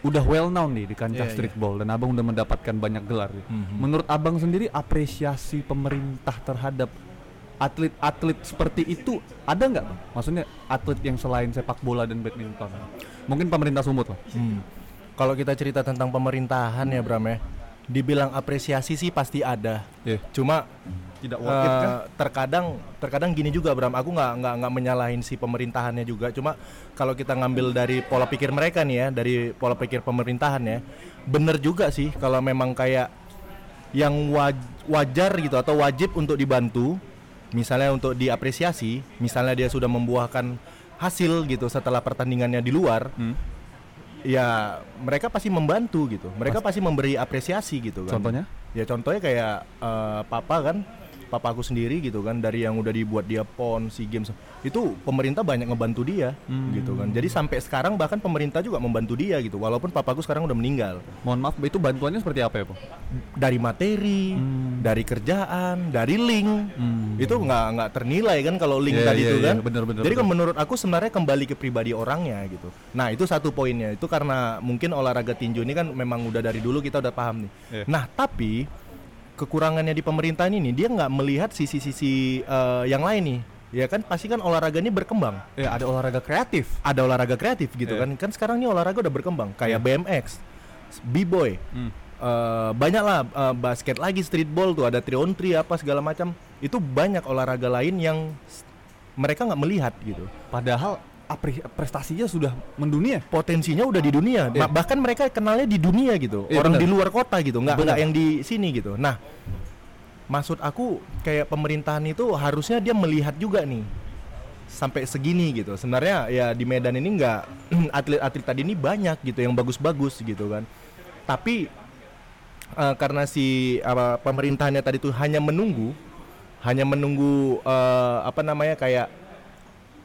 udah well known nih di kancah Iya, streetball dan abang udah mendapatkan banyak gelar. nih. Mhm. Menurut abang sendiri apresiasi pemerintah terhadap atlet-atlet seperti itu ada nggak bang? Maksudnya atlet yang selain sepak bola dan badminton? Mungkin pemerintah Sumut lah. Hmm. Kalau kita cerita tentang pemerintahan ya Bram ya, dibilang apresiasi sih pasti ada. Iya. Cuma Tidak eh, terkadang terkadang gini juga Bram, aku nggak nggak nggak menyalahin si pemerintahannya juga. Cuma kalau kita ngambil dari pola pikir mereka nih ya, dari pola pikir pemerintahan ya, bener juga sih kalau memang kayak yang waj- wajar gitu atau wajib untuk dibantu, misalnya untuk diapresiasi, misalnya dia sudah membuahkan hasil gitu setelah pertandingannya di luar, Hmm. Ya mereka pasti membantu gitu. Mereka pasti memberi apresiasi gitu kan. Contohnya? Ya contohnya kayak eh, papa kan, papa aku sendiri gitu kan dari yang udah dibuat dia pon, si games itu pemerintah banyak ngebantu dia Hmm. gitu kan. Jadi sampai sekarang bahkan pemerintah juga membantu dia gitu. Walaupun papaku sekarang udah meninggal. Mohon maaf, itu bantuannya seperti apa ya, Pak? Dari materi, Hmm. dari kerjaan, dari link. Hmm. Itu nggak nggak ternilai kan kalau link Iya, tadi iya, itu iya, kan. bener, bener, Jadi bener. kan menurut aku sebenarnya kembali ke pribadi orangnya gitu. Nah itu satu poinnya. Itu karena mungkin olahraga tinju ini kan memang udah dari dulu kita udah paham nih. Iya. Nah tapi kekurangannya di pemerintahan ini dia nggak melihat sisi-sisi eh, yang lain nih. Ya kan pasti kan olahraga ini berkembang. Ya ada olahraga kreatif. Ada olahraga kreatif gitu Iya. kan. Kan sekarang nih olahraga udah berkembang kayak BMX, B-boy. Hmm. Eh, banyak lah eh, basket lagi streetball tuh ada 3 on 3 apa segala macam. Itu banyak olahraga lain yang mereka nggak melihat gitu. Padahal prestasinya sudah mendunia. Potensinya udah di dunia. Iya. Ma- bahkan mereka kenalnya di dunia gitu. Iya, Orang benar. di luar kota gitu, nggak nggak yang di sini gitu. Nah, maksud aku kayak pemerintahan itu harusnya dia melihat juga nih sampai segini gitu. Sebenarnya ya di Medan ini nggak atlet-atlet tadi ini banyak gitu yang bagus-bagus gitu kan. Tapi eh, karena si apa, pemerintahannya tadi tuh hanya menunggu, hanya menunggu eh, apa namanya kayak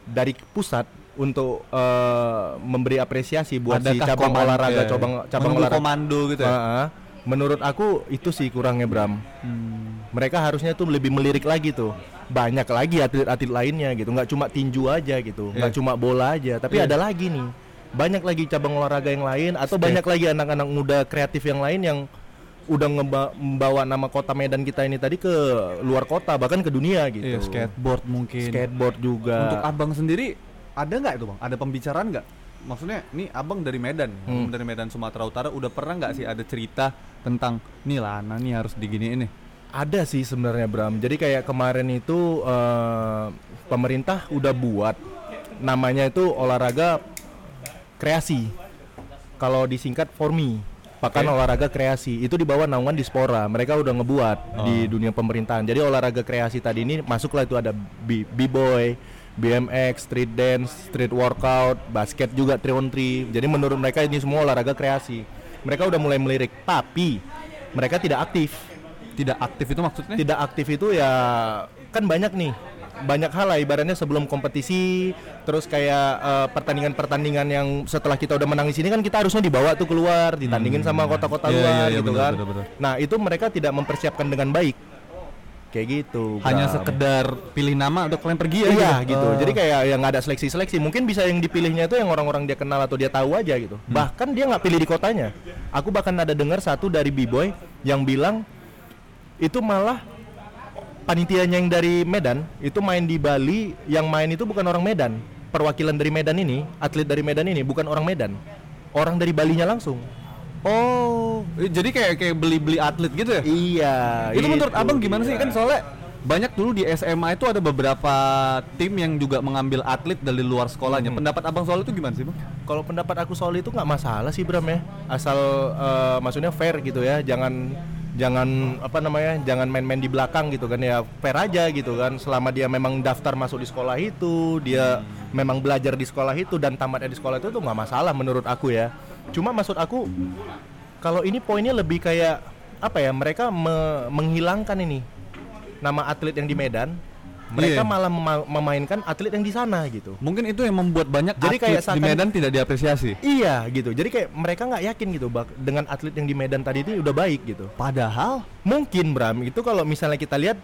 dari pusat untuk eh, memberi apresiasi buat si Adakah cabang koman- olahraga, ya, cabang cabang menunggu olahraga. komando gitu ya. Heeh. menurut aku itu sih kurangnya Bram. Hmm. Mereka harusnya tuh lebih melirik lagi tuh. Banyak lagi atlet-atlet lainnya gitu, nggak cuma tinju aja gitu, nggak Iya. cuma bola aja, tapi Iya. ada lagi nih. Banyak lagi cabang olahraga yang lain atau Skate. banyak lagi anak-anak muda kreatif yang lain yang udah membawa nama kota Medan kita ini tadi ke luar kota bahkan ke dunia gitu. Iya, skateboard mungkin. Skateboard juga. Untuk abang sendiri ada nggak itu bang? Ada pembicaraan nggak? Maksudnya, nih abang dari Medan, Hmm. abang dari Medan Sumatera Utara, udah pernah nggak sih ada cerita tentang nih Lana nih harus diginiin nih? Ada sih sebenarnya Bram. Jadi kayak kemarin itu eh, pemerintah udah buat namanya itu olahraga kreasi. Kalau disingkat Formi. Pakan Oke. olahraga kreasi itu di bawah naungan Dispora. Mereka udah ngebuat di dunia pemerintahan. Jadi olahraga kreasi tadi ini masuklah itu ada B-boy, BMX, street dance, street workout, basket juga 3 on 3. Jadi menurut mereka ini semua olahraga kreasi. Mereka udah mulai melirik, tapi mereka tidak aktif Tidak aktif itu maksudnya? tidak aktif itu ya kan banyak nih banyak hal lah ibaratnya sebelum kompetisi terus kayak eh, pertandingan-pertandingan yang setelah kita udah menang di sini kan kita harusnya dibawa tuh keluar ditandingin sama kota-kota Iya, luar iya, iya, gitu benar, kan benar, benar. nah itu mereka tidak mempersiapkan dengan baik kayak gitu Hanya Bram. sekedar pilih nama udah kalian pergi ya? Iya gitu. Oh. Jadi kayak yang nggak ada seleksi-seleksi. Mungkin bisa yang dipilihnya itu yang orang-orang dia kenal atau dia tahu aja gitu. Hmm. Bahkan dia nggak pilih di kotanya. Aku bahkan ada dengar satu dari B-boy yang bilang itu malah panitianya yang dari Medan itu main di Bali, yang main itu bukan orang Medan. Perwakilan dari Medan ini, atlet dari Medan ini bukan orang Medan. Orang dari Balinya langsung. Oh, jadi kayak kayak beli-beli atlet gitu ya? Iya. itu menurut abang gimana sih iya. kan soalnya banyak dulu di SMA itu ada beberapa tim yang juga mengambil atlet dari luar sekolahnya. Hmm. Pendapat abang soal itu gimana sih bang? Kalau pendapat aku soal itu nggak masalah sih Bram ya, asal eh, maksudnya fair gitu ya, jangan jangan apa namanya, jangan main-main di belakang gitu kan ya, fair aja gitu kan. Selama dia memang daftar masuk di sekolah itu, dia memang belajar di sekolah itu dan tamatnya di sekolah itu tuh nggak masalah menurut aku ya. Cuma maksud aku kalau ini poinnya lebih kayak apa ya, mereka me- menghilangkan ini nama atlet yang di Medan, mereka Iya. malah mema- memainkan atlet yang di sana gitu. Mungkin itu yang membuat banyak Jadi atlet kayak di Medan tidak diapresiasi. Iya gitu. Jadi kayak mereka nggak yakin gitu bak dengan atlet yang di Medan tadi itu udah baik gitu. Padahal Mungkin Bram itu kalau misalnya kita lihat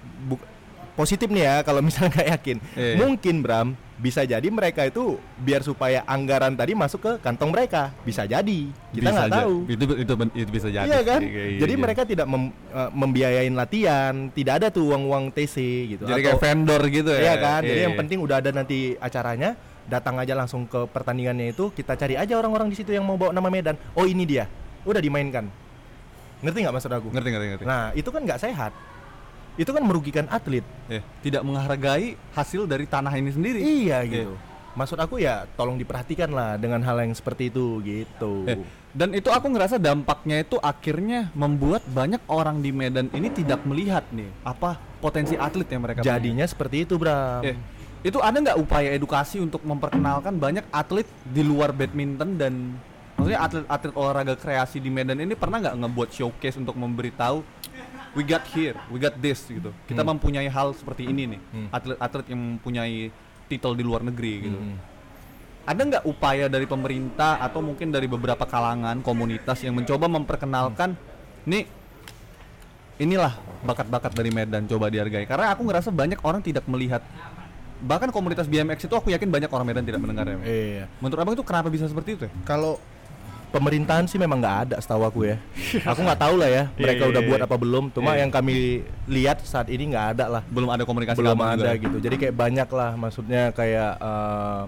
positif nih ya kalau misalnya nggak yakin. Iya. Mungkin Bram bisa jadi mereka itu biar supaya anggaran tadi masuk ke kantong mereka. Bisa jadi. Kita nggak tahu. Itu, itu itu bisa jadi. Iya kan? kayak Jadi iya. mereka tidak mem- eh, membiayain latihan, tidak ada tuh uang-uang TC gitu. jadi Atau- kayak vendor gitu ya. Iya kan? Jadi Iya, yang iya. penting udah ada nanti acaranya, datang aja langsung ke pertandingannya itu, kita cari aja orang-orang di situ yang mau bawa nama Medan. Oh ini dia, udah dimainkan. Ngerti nggak maksud aku? ngerti ngerti ngerti. Nah itu kan nggak sehat. Itu kan merugikan atlet. Iya, tidak menghargai hasil dari tanah ini sendiri. Iya gitu. Maksud aku ya tolong diperhatikan lah dengan hal yang seperti itu gitu. Eh, dan itu aku ngerasa dampaknya itu akhirnya membuat banyak orang di Medan ini tidak melihat nih apa potensi atlet yang mereka punya. Jadinya seperti itu Bram. Eh, itu ada nggak upaya edukasi untuk memperkenalkan banyak atlet di luar badminton dan maksudnya atlet-atlet olahraga kreasi di Medan ini pernah nggak ngebuat showcase untuk memberitahu we got here, we got this gitu. Kita Hmm. mempunyai hal seperti ini nih, Hmm. atlet-atlet yang mempunyai titel di luar negeri gitu. Hmm. Ada nggak upaya dari pemerintah atau mungkin dari beberapa kalangan komunitas yang mencoba memperkenalkan nih inilah bakat-bakat dari Medan coba dihargai karena aku ngerasa banyak orang tidak melihat bahkan komunitas BMX itu aku yakin banyak orang Medan tidak mendengarnya. Iya. Menurut abang itu kenapa bisa seperti itu ya? Kalau pemerintahan sih memang nggak ada setahu aku ya. aku nggak tahu lah ya mereka Iya, udah iya, buat iya. apa belum. Cuma Iya. yang kami lihat saat ini nggak ada lah. belum ada komunikasi belum ada juga. gitu. Jadi kayak banyak lah maksudnya kayak eh,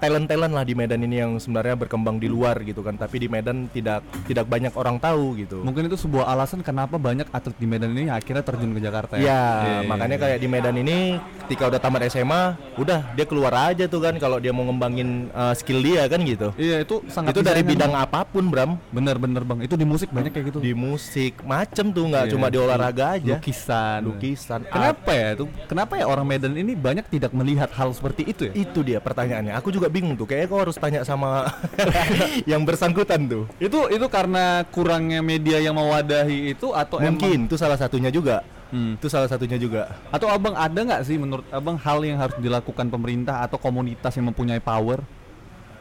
talent-talent lah di Medan ini yang sebenarnya berkembang di luar gitu kan. Tapi di Medan tidak tidak banyak orang tahu gitu. Mungkin itu sebuah alasan kenapa banyak atlet di Medan ini akhirnya terjun ke Jakarta ya. Ya, Iya, makanya iya. kayak di Medan ini ketika udah tamat SMA, udah dia keluar aja tuh kan kalau dia mau ngembangin eh, skill dia kan gitu. Iya itu sangat itu dari bidang apa pun, Bram. bener-bener bang. Itu di musik banyak kayak gitu. Di musik, macem tuh nggak Iya, cuma di olahraga aja. Lukisan. Lukisan. Kenapa ya itu? Kenapa ya orang Medan ini banyak tidak melihat hal seperti itu ya? Itu dia pertanyaannya. Aku juga bingung tuh. Kayaknya kau harus tanya sama yang bersangkutan tuh. Itu itu karena kurangnya media yang mewadahi itu atau Mungkin itu salah satunya juga. Hmm. Itu salah satunya juga. Atau abang ada nggak sih menurut abang hal yang harus dilakukan pemerintah atau komunitas yang mempunyai power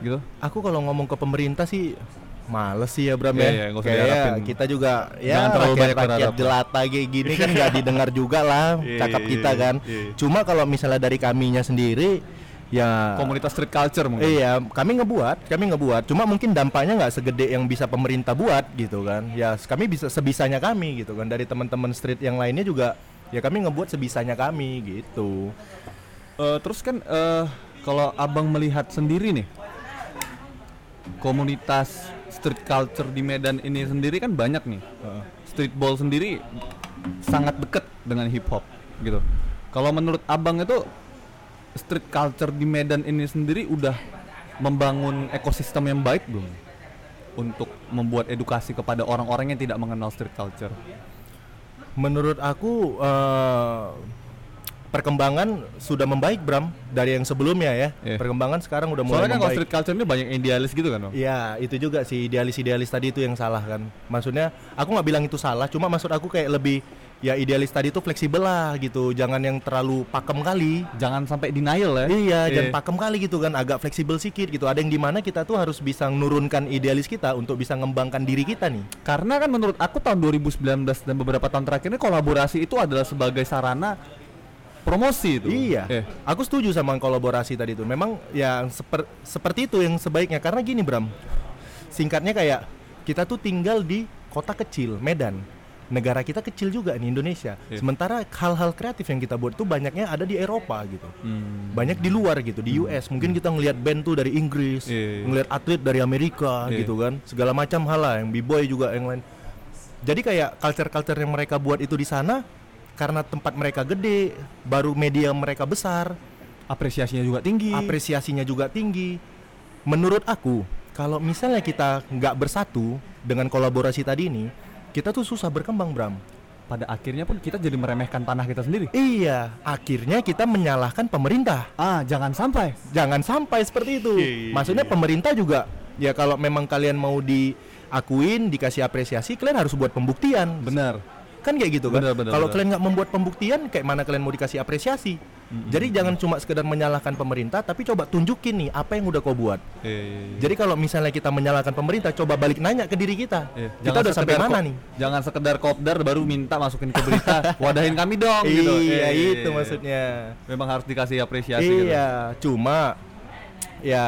gitu? Aku kalau ngomong ke pemerintah sih males sih ya Bram Iya, ya. nggak usah Kayak kita juga ya rakyat berharap. jelata kayak gini kan nggak didengar juga lah Iya, cakap iya, kita kan. Cuma kalau misalnya dari kaminya sendiri ya Komunitas street culture mungkin. Iya, kami ngebuat, kami ngebuat. Cuma mungkin dampaknya nggak segede yang bisa pemerintah buat gitu kan. Ya kami bisa sebisanya kami gitu kan. Dari teman-teman street yang lainnya juga ya kami ngebuat sebisanya kami gitu. Eh, terus kan eh, kalau abang melihat sendiri nih komunitas street culture di Medan ini sendiri kan banyak nih. Streetball sendiri sangat dekat dengan hip hop gitu. Kalau menurut abang itu street culture di Medan ini sendiri udah membangun ekosistem yang baik belum untuk membuat edukasi kepada orang-orang yang tidak mengenal street culture. Menurut aku eh, perkembangan sudah membaik Bram dari yang sebelumnya ya. Iya. Perkembangan sekarang udah mulai Soalnya kan kalau membaik. street culture ini banyak idealis gitu kan? Iya itu juga sih idealis-idealis tadi itu yang salah kan. Maksudnya aku nggak bilang itu salah, cuma maksud aku kayak lebih ya idealis tadi itu fleksibel lah gitu, jangan yang terlalu pakem kali. Jangan sampai denial ya. Iya, jangan pakem kali gitu kan, agak fleksibel sedikit gitu. Ada yang di mana kita tuh harus bisa menurunkan idealis kita untuk bisa ngembangkan diri kita nih. Karena kan menurut aku tahun 2019 dan beberapa tahun terakhir ini kolaborasi itu adalah sebagai sarana promosi itu. Iya, Eh, aku setuju sama kolaborasi tadi itu. Memang yang seper- seperti itu yang sebaiknya karena gini Bram, singkatnya kayak kita tuh tinggal di kota kecil Medan. Negara kita kecil juga nih Indonesia. Iya. Sementara hal-hal kreatif yang kita buat tuh banyaknya ada di Eropa gitu. hmm, Banyak di luar gitu, di US. Mungkin kita ngelihat band tuh dari Inggris, Iya, iya. ngelihat atlet dari Amerika Iya. gitu kan. Segala macam hal lah, yang b-boy juga yang lain. Jadi kayak culture-culture yang mereka buat itu di sana karena tempat mereka gede, baru media mereka besar, apresiasinya juga tinggi. apresiasinya juga tinggi. Menurut aku, kalau misalnya kita nggak bersatu dengan kolaborasi tadi ini, kita tuh susah berkembang, Bram. Pada akhirnya pun kita jadi meremehkan tanah kita sendiri. Iya, akhirnya kita menyalahkan pemerintah. Ah, jangan sampai. Jangan sampai seperti itu. Iya, Maksudnya pemerintah juga ya kalau memang kalian mau diakuin, dikasih apresiasi, kalian harus buat pembuktian. Benar. Kan kayak gitu kan. Kalau kalian nggak membuat pembuktian, kayak mana kalian mau dikasih apresiasi? Jadi jangan cuma sekedar menyalahkan pemerintah, tapi coba tunjukin nih apa yang udah kau buat. Eh, Jadi kalau misalnya kita menyalahkan pemerintah, coba balik nanya ke diri kita. eh, Kita udah sampai mana ko- nih? Jangan sekedar kopdar baru minta masukin ke berita, wadahin kami dong gitu. Iya, Eh, itu maksudnya. Memang harus dikasih apresiasi gitu. Iya, cuma ya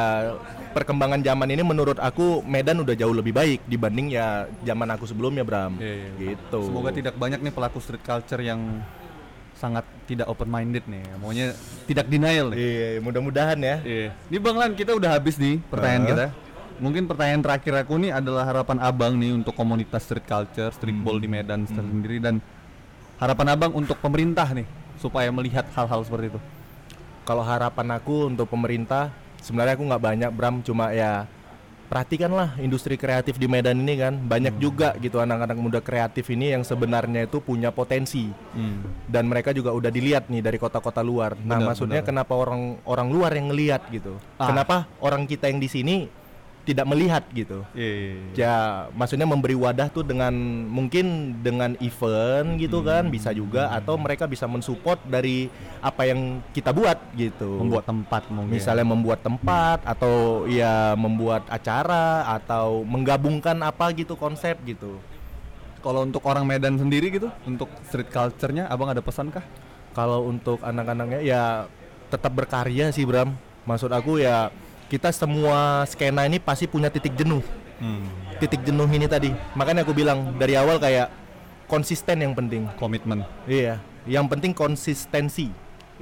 perkembangan zaman ini menurut aku Medan udah jauh lebih baik dibanding ya zaman aku sebelumnya, Bram. Iya, iya. Gitu. Semoga tidak banyak nih pelaku street culture yang sangat tidak open minded nih. Maunya tidak denial nih. Iya, mudah-mudahan ya. Iya. Ini Bang Lan kita udah habis nih pertanyaan Heeh. kita. Mungkin pertanyaan terakhir aku nih adalah harapan Abang nih untuk komunitas street culture, streetball di Medan sendiri dan harapan Abang untuk pemerintah nih supaya melihat hal-hal seperti itu. Kalau harapan aku untuk pemerintah sebenarnya aku nggak banyak, Bram, cuma ya perhatikanlah industri kreatif di Medan ini kan banyak juga gitu anak-anak muda kreatif ini yang sebenarnya itu punya potensi dan mereka juga udah dilihat nih dari kota-kota luar. Nah, Benar, maksudnya benar. kenapa orang orang luar yang ngelihat gitu? Ah. Kenapa orang kita yang di sini tidak melihat gitu? Iya. Ya, maksudnya memberi wadah tuh dengan mungkin dengan event gitu Hmm. kan bisa juga atau mereka bisa mensupport dari apa yang kita buat gitu. Membuat tempat mungkin. misalnya membuat tempat atau ya membuat acara atau menggabungkan apa gitu konsep gitu. Kalau untuk orang Medan sendiri gitu, untuk street culture-nya Abang ada pesan kah? Kalau untuk anak-anaknya ya tetap berkarya sih Bram. Maksud aku ya kita semua skena ini pasti punya titik jenuh. Hmm. titik jenuh ini tadi makanya aku bilang dari awal kayak konsisten yang penting Komitmen. iya yang penting konsistensi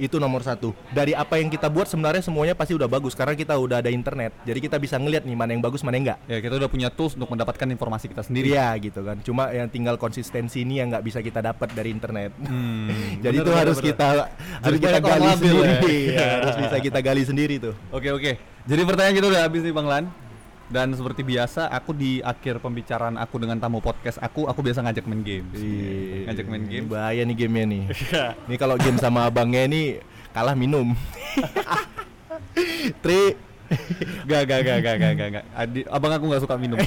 itu nomor satu dari apa yang kita buat sebenarnya semuanya pasti udah bagus karena kita udah ada internet jadi kita bisa ngeliat nih mana yang bagus mana yang enggak Ya kita udah punya tools untuk mendapatkan informasi kita sendiri. Iya gitu kan cuma yang tinggal konsistensi ini yang nggak bisa kita dapat dari internet Hmm, jadi bener, itu bener, harus bener. kita harus kita gali sendiri ya. Iya, harus bisa kita gali sendiri tuh Oke oke. Jadi pertanyaan kita udah habis nih Bang Lan. Dan seperti biasa, aku di akhir pembicaraan aku dengan tamu podcast aku, aku biasa ngajak main game. Iya. Ngajak main game. bahaya nih gamenya nih Iya. Ini kalau game sama abangnya ini kalah minum. Tri, Gak gak gak gak gak gak gak. Adi, abang aku nggak suka minum.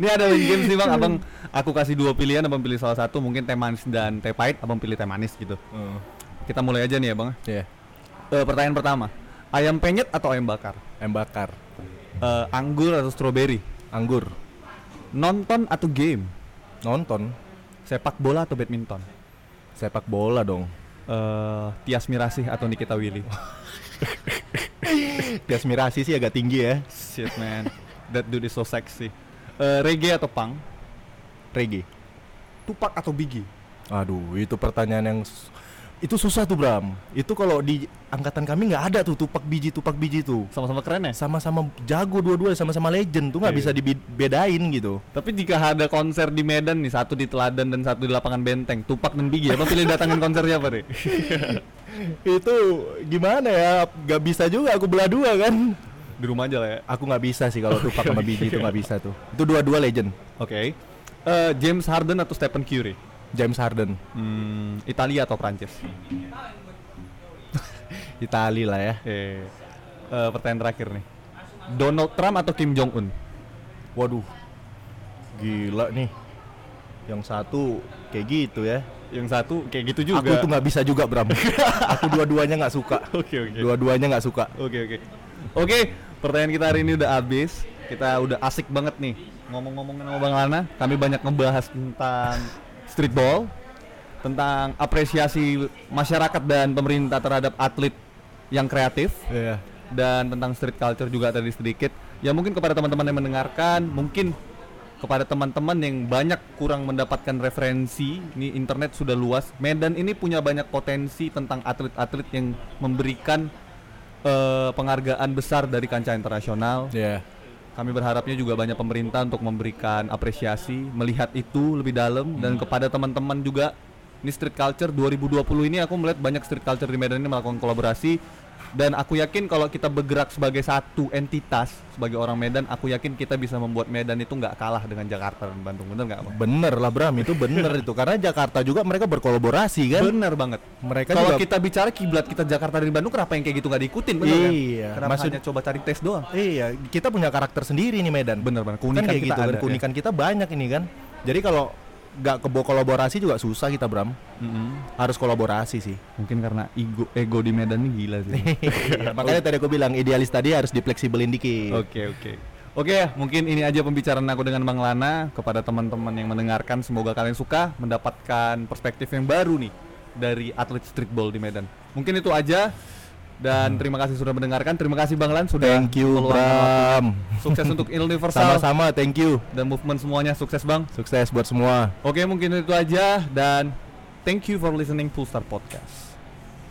Ini ada main game sih bang. Abang aku kasih dua pilihan, abang pilih salah satu. Mungkin teh manis dan teh pahit. Abang pilih teh manis gitu. Kita mulai aja nih ya bang. ya, Eh, pertanyaan pertama, ayam penyet atau ayam bakar? ayam bakar, Eh, anggur atau stroberi? anggur, Nonton atau game? nonton, Sepak bola atau badminton? sepak bola dong. Eh, Tias Mirasih atau Nikita Willy? Tias Mirasi sih agak tinggi ya. Shit man, that dude is so sexy. Eh, reggae atau punk? Reggae. Tupak atau Biggie? Aduh, itu pertanyaan yang itu susah tuh Bram. Itu kalau di angkatan kami nggak ada tuh tupak biji tupak biji tuh. Sama-sama keren ya? Sama-sama jago dua-dua, sama-sama legend tuh nggak Iya. bisa dibedain gitu. Tapi jika ada konser di Medan nih, satu di Teladan dan satu di lapangan Benteng, Tupak dan Biggie, apa pilih datangin konser siapa deh? itu gimana ya? Gak bisa juga aku belah dua kan. di rumah aja lah ya. Aku nggak bisa sih kalau tupak sama biji itu nggak bisa tuh. Itu dua-dua legend. Oke. Eh, James Harden atau Stephen Curry? James Harden, Hmm, Italia atau Prancis? Itali lah ya. Eh, eh, pertanyaan terakhir nih. Donald Trump atau Kim Jong Un? Waduh, gila nih. Yang satu kayak gitu ya. Yang satu kayak gitu juga. Aku tuh nggak bisa juga Bram. aku dua-duanya nggak suka. Oke oke. Dua-duanya nggak suka. Oke oke. Oke, pertanyaan kita hari ini udah habis. Kita udah asik banget nih ngomong-ngomongin sama Bang Lana. Kami banyak ngebahas tentang streetball, tentang apresiasi masyarakat dan pemerintah terhadap atlet yang kreatif Iya. dan tentang street culture juga tadi sedikit. Ya mungkin kepada teman-teman yang mendengarkan, mungkin kepada teman-teman yang banyak kurang mendapatkan referensi, ini internet sudah luas. Medan ini punya banyak potensi tentang atlet-atlet yang memberikan eh, penghargaan besar dari kancah internasional. Iya. Kami berharapnya juga banyak pemerintah untuk memberikan apresiasi, melihat itu lebih dalam dan kepada teman-teman juga. Ini street culture 2020 ini aku melihat banyak street culture di Medan ini melakukan kolaborasi dan aku yakin kalau kita bergerak sebagai satu entitas sebagai orang Medan, aku yakin kita bisa membuat Medan itu nggak kalah dengan Jakarta dan Bandung, bener nggak? Bener lah Bram, itu bener itu karena Jakarta juga mereka berkolaborasi kan. Bener banget. Mereka Kalau juga kita bicara kiblat kita Jakarta dan Bandung, kenapa yang kayak gitu nggak diikutin? Bener kan? Iya, Kenapa maksud- hanya coba cari tes doang? Iya, kita punya karakter sendiri nih Medan. Bener banget. Kan Keunikan kayak kita gitu kan, ada, ya. keunikan kita banyak ini kan. Jadi kalau nggak kebo kolaborasi juga susah kita Bram. Mm-mm. Harus kolaborasi sih. Mungkin karena ego ego di Medan ini gila sih. Iya, Makanya tadi aku bilang idealis tadi harus difleksibelin dikit. Oke oke. Oke ya, mungkin ini aja pembicaraan aku dengan Bang Lana kepada teman-teman yang mendengarkan. Semoga kalian suka mendapatkan perspektif yang baru nih dari atlet streetball di Medan. Mungkin itu aja dan terima kasih sudah mendengarkan. Terima kasih Bang Lan sudah Hmm. Thank you. Bram. Sukses untuk Universal Sama-sama, thank you. dan movement semuanya sukses Bang. Sukses buat semua. Oke mungkin itu aja dan thank you for listening Full Star Podcast.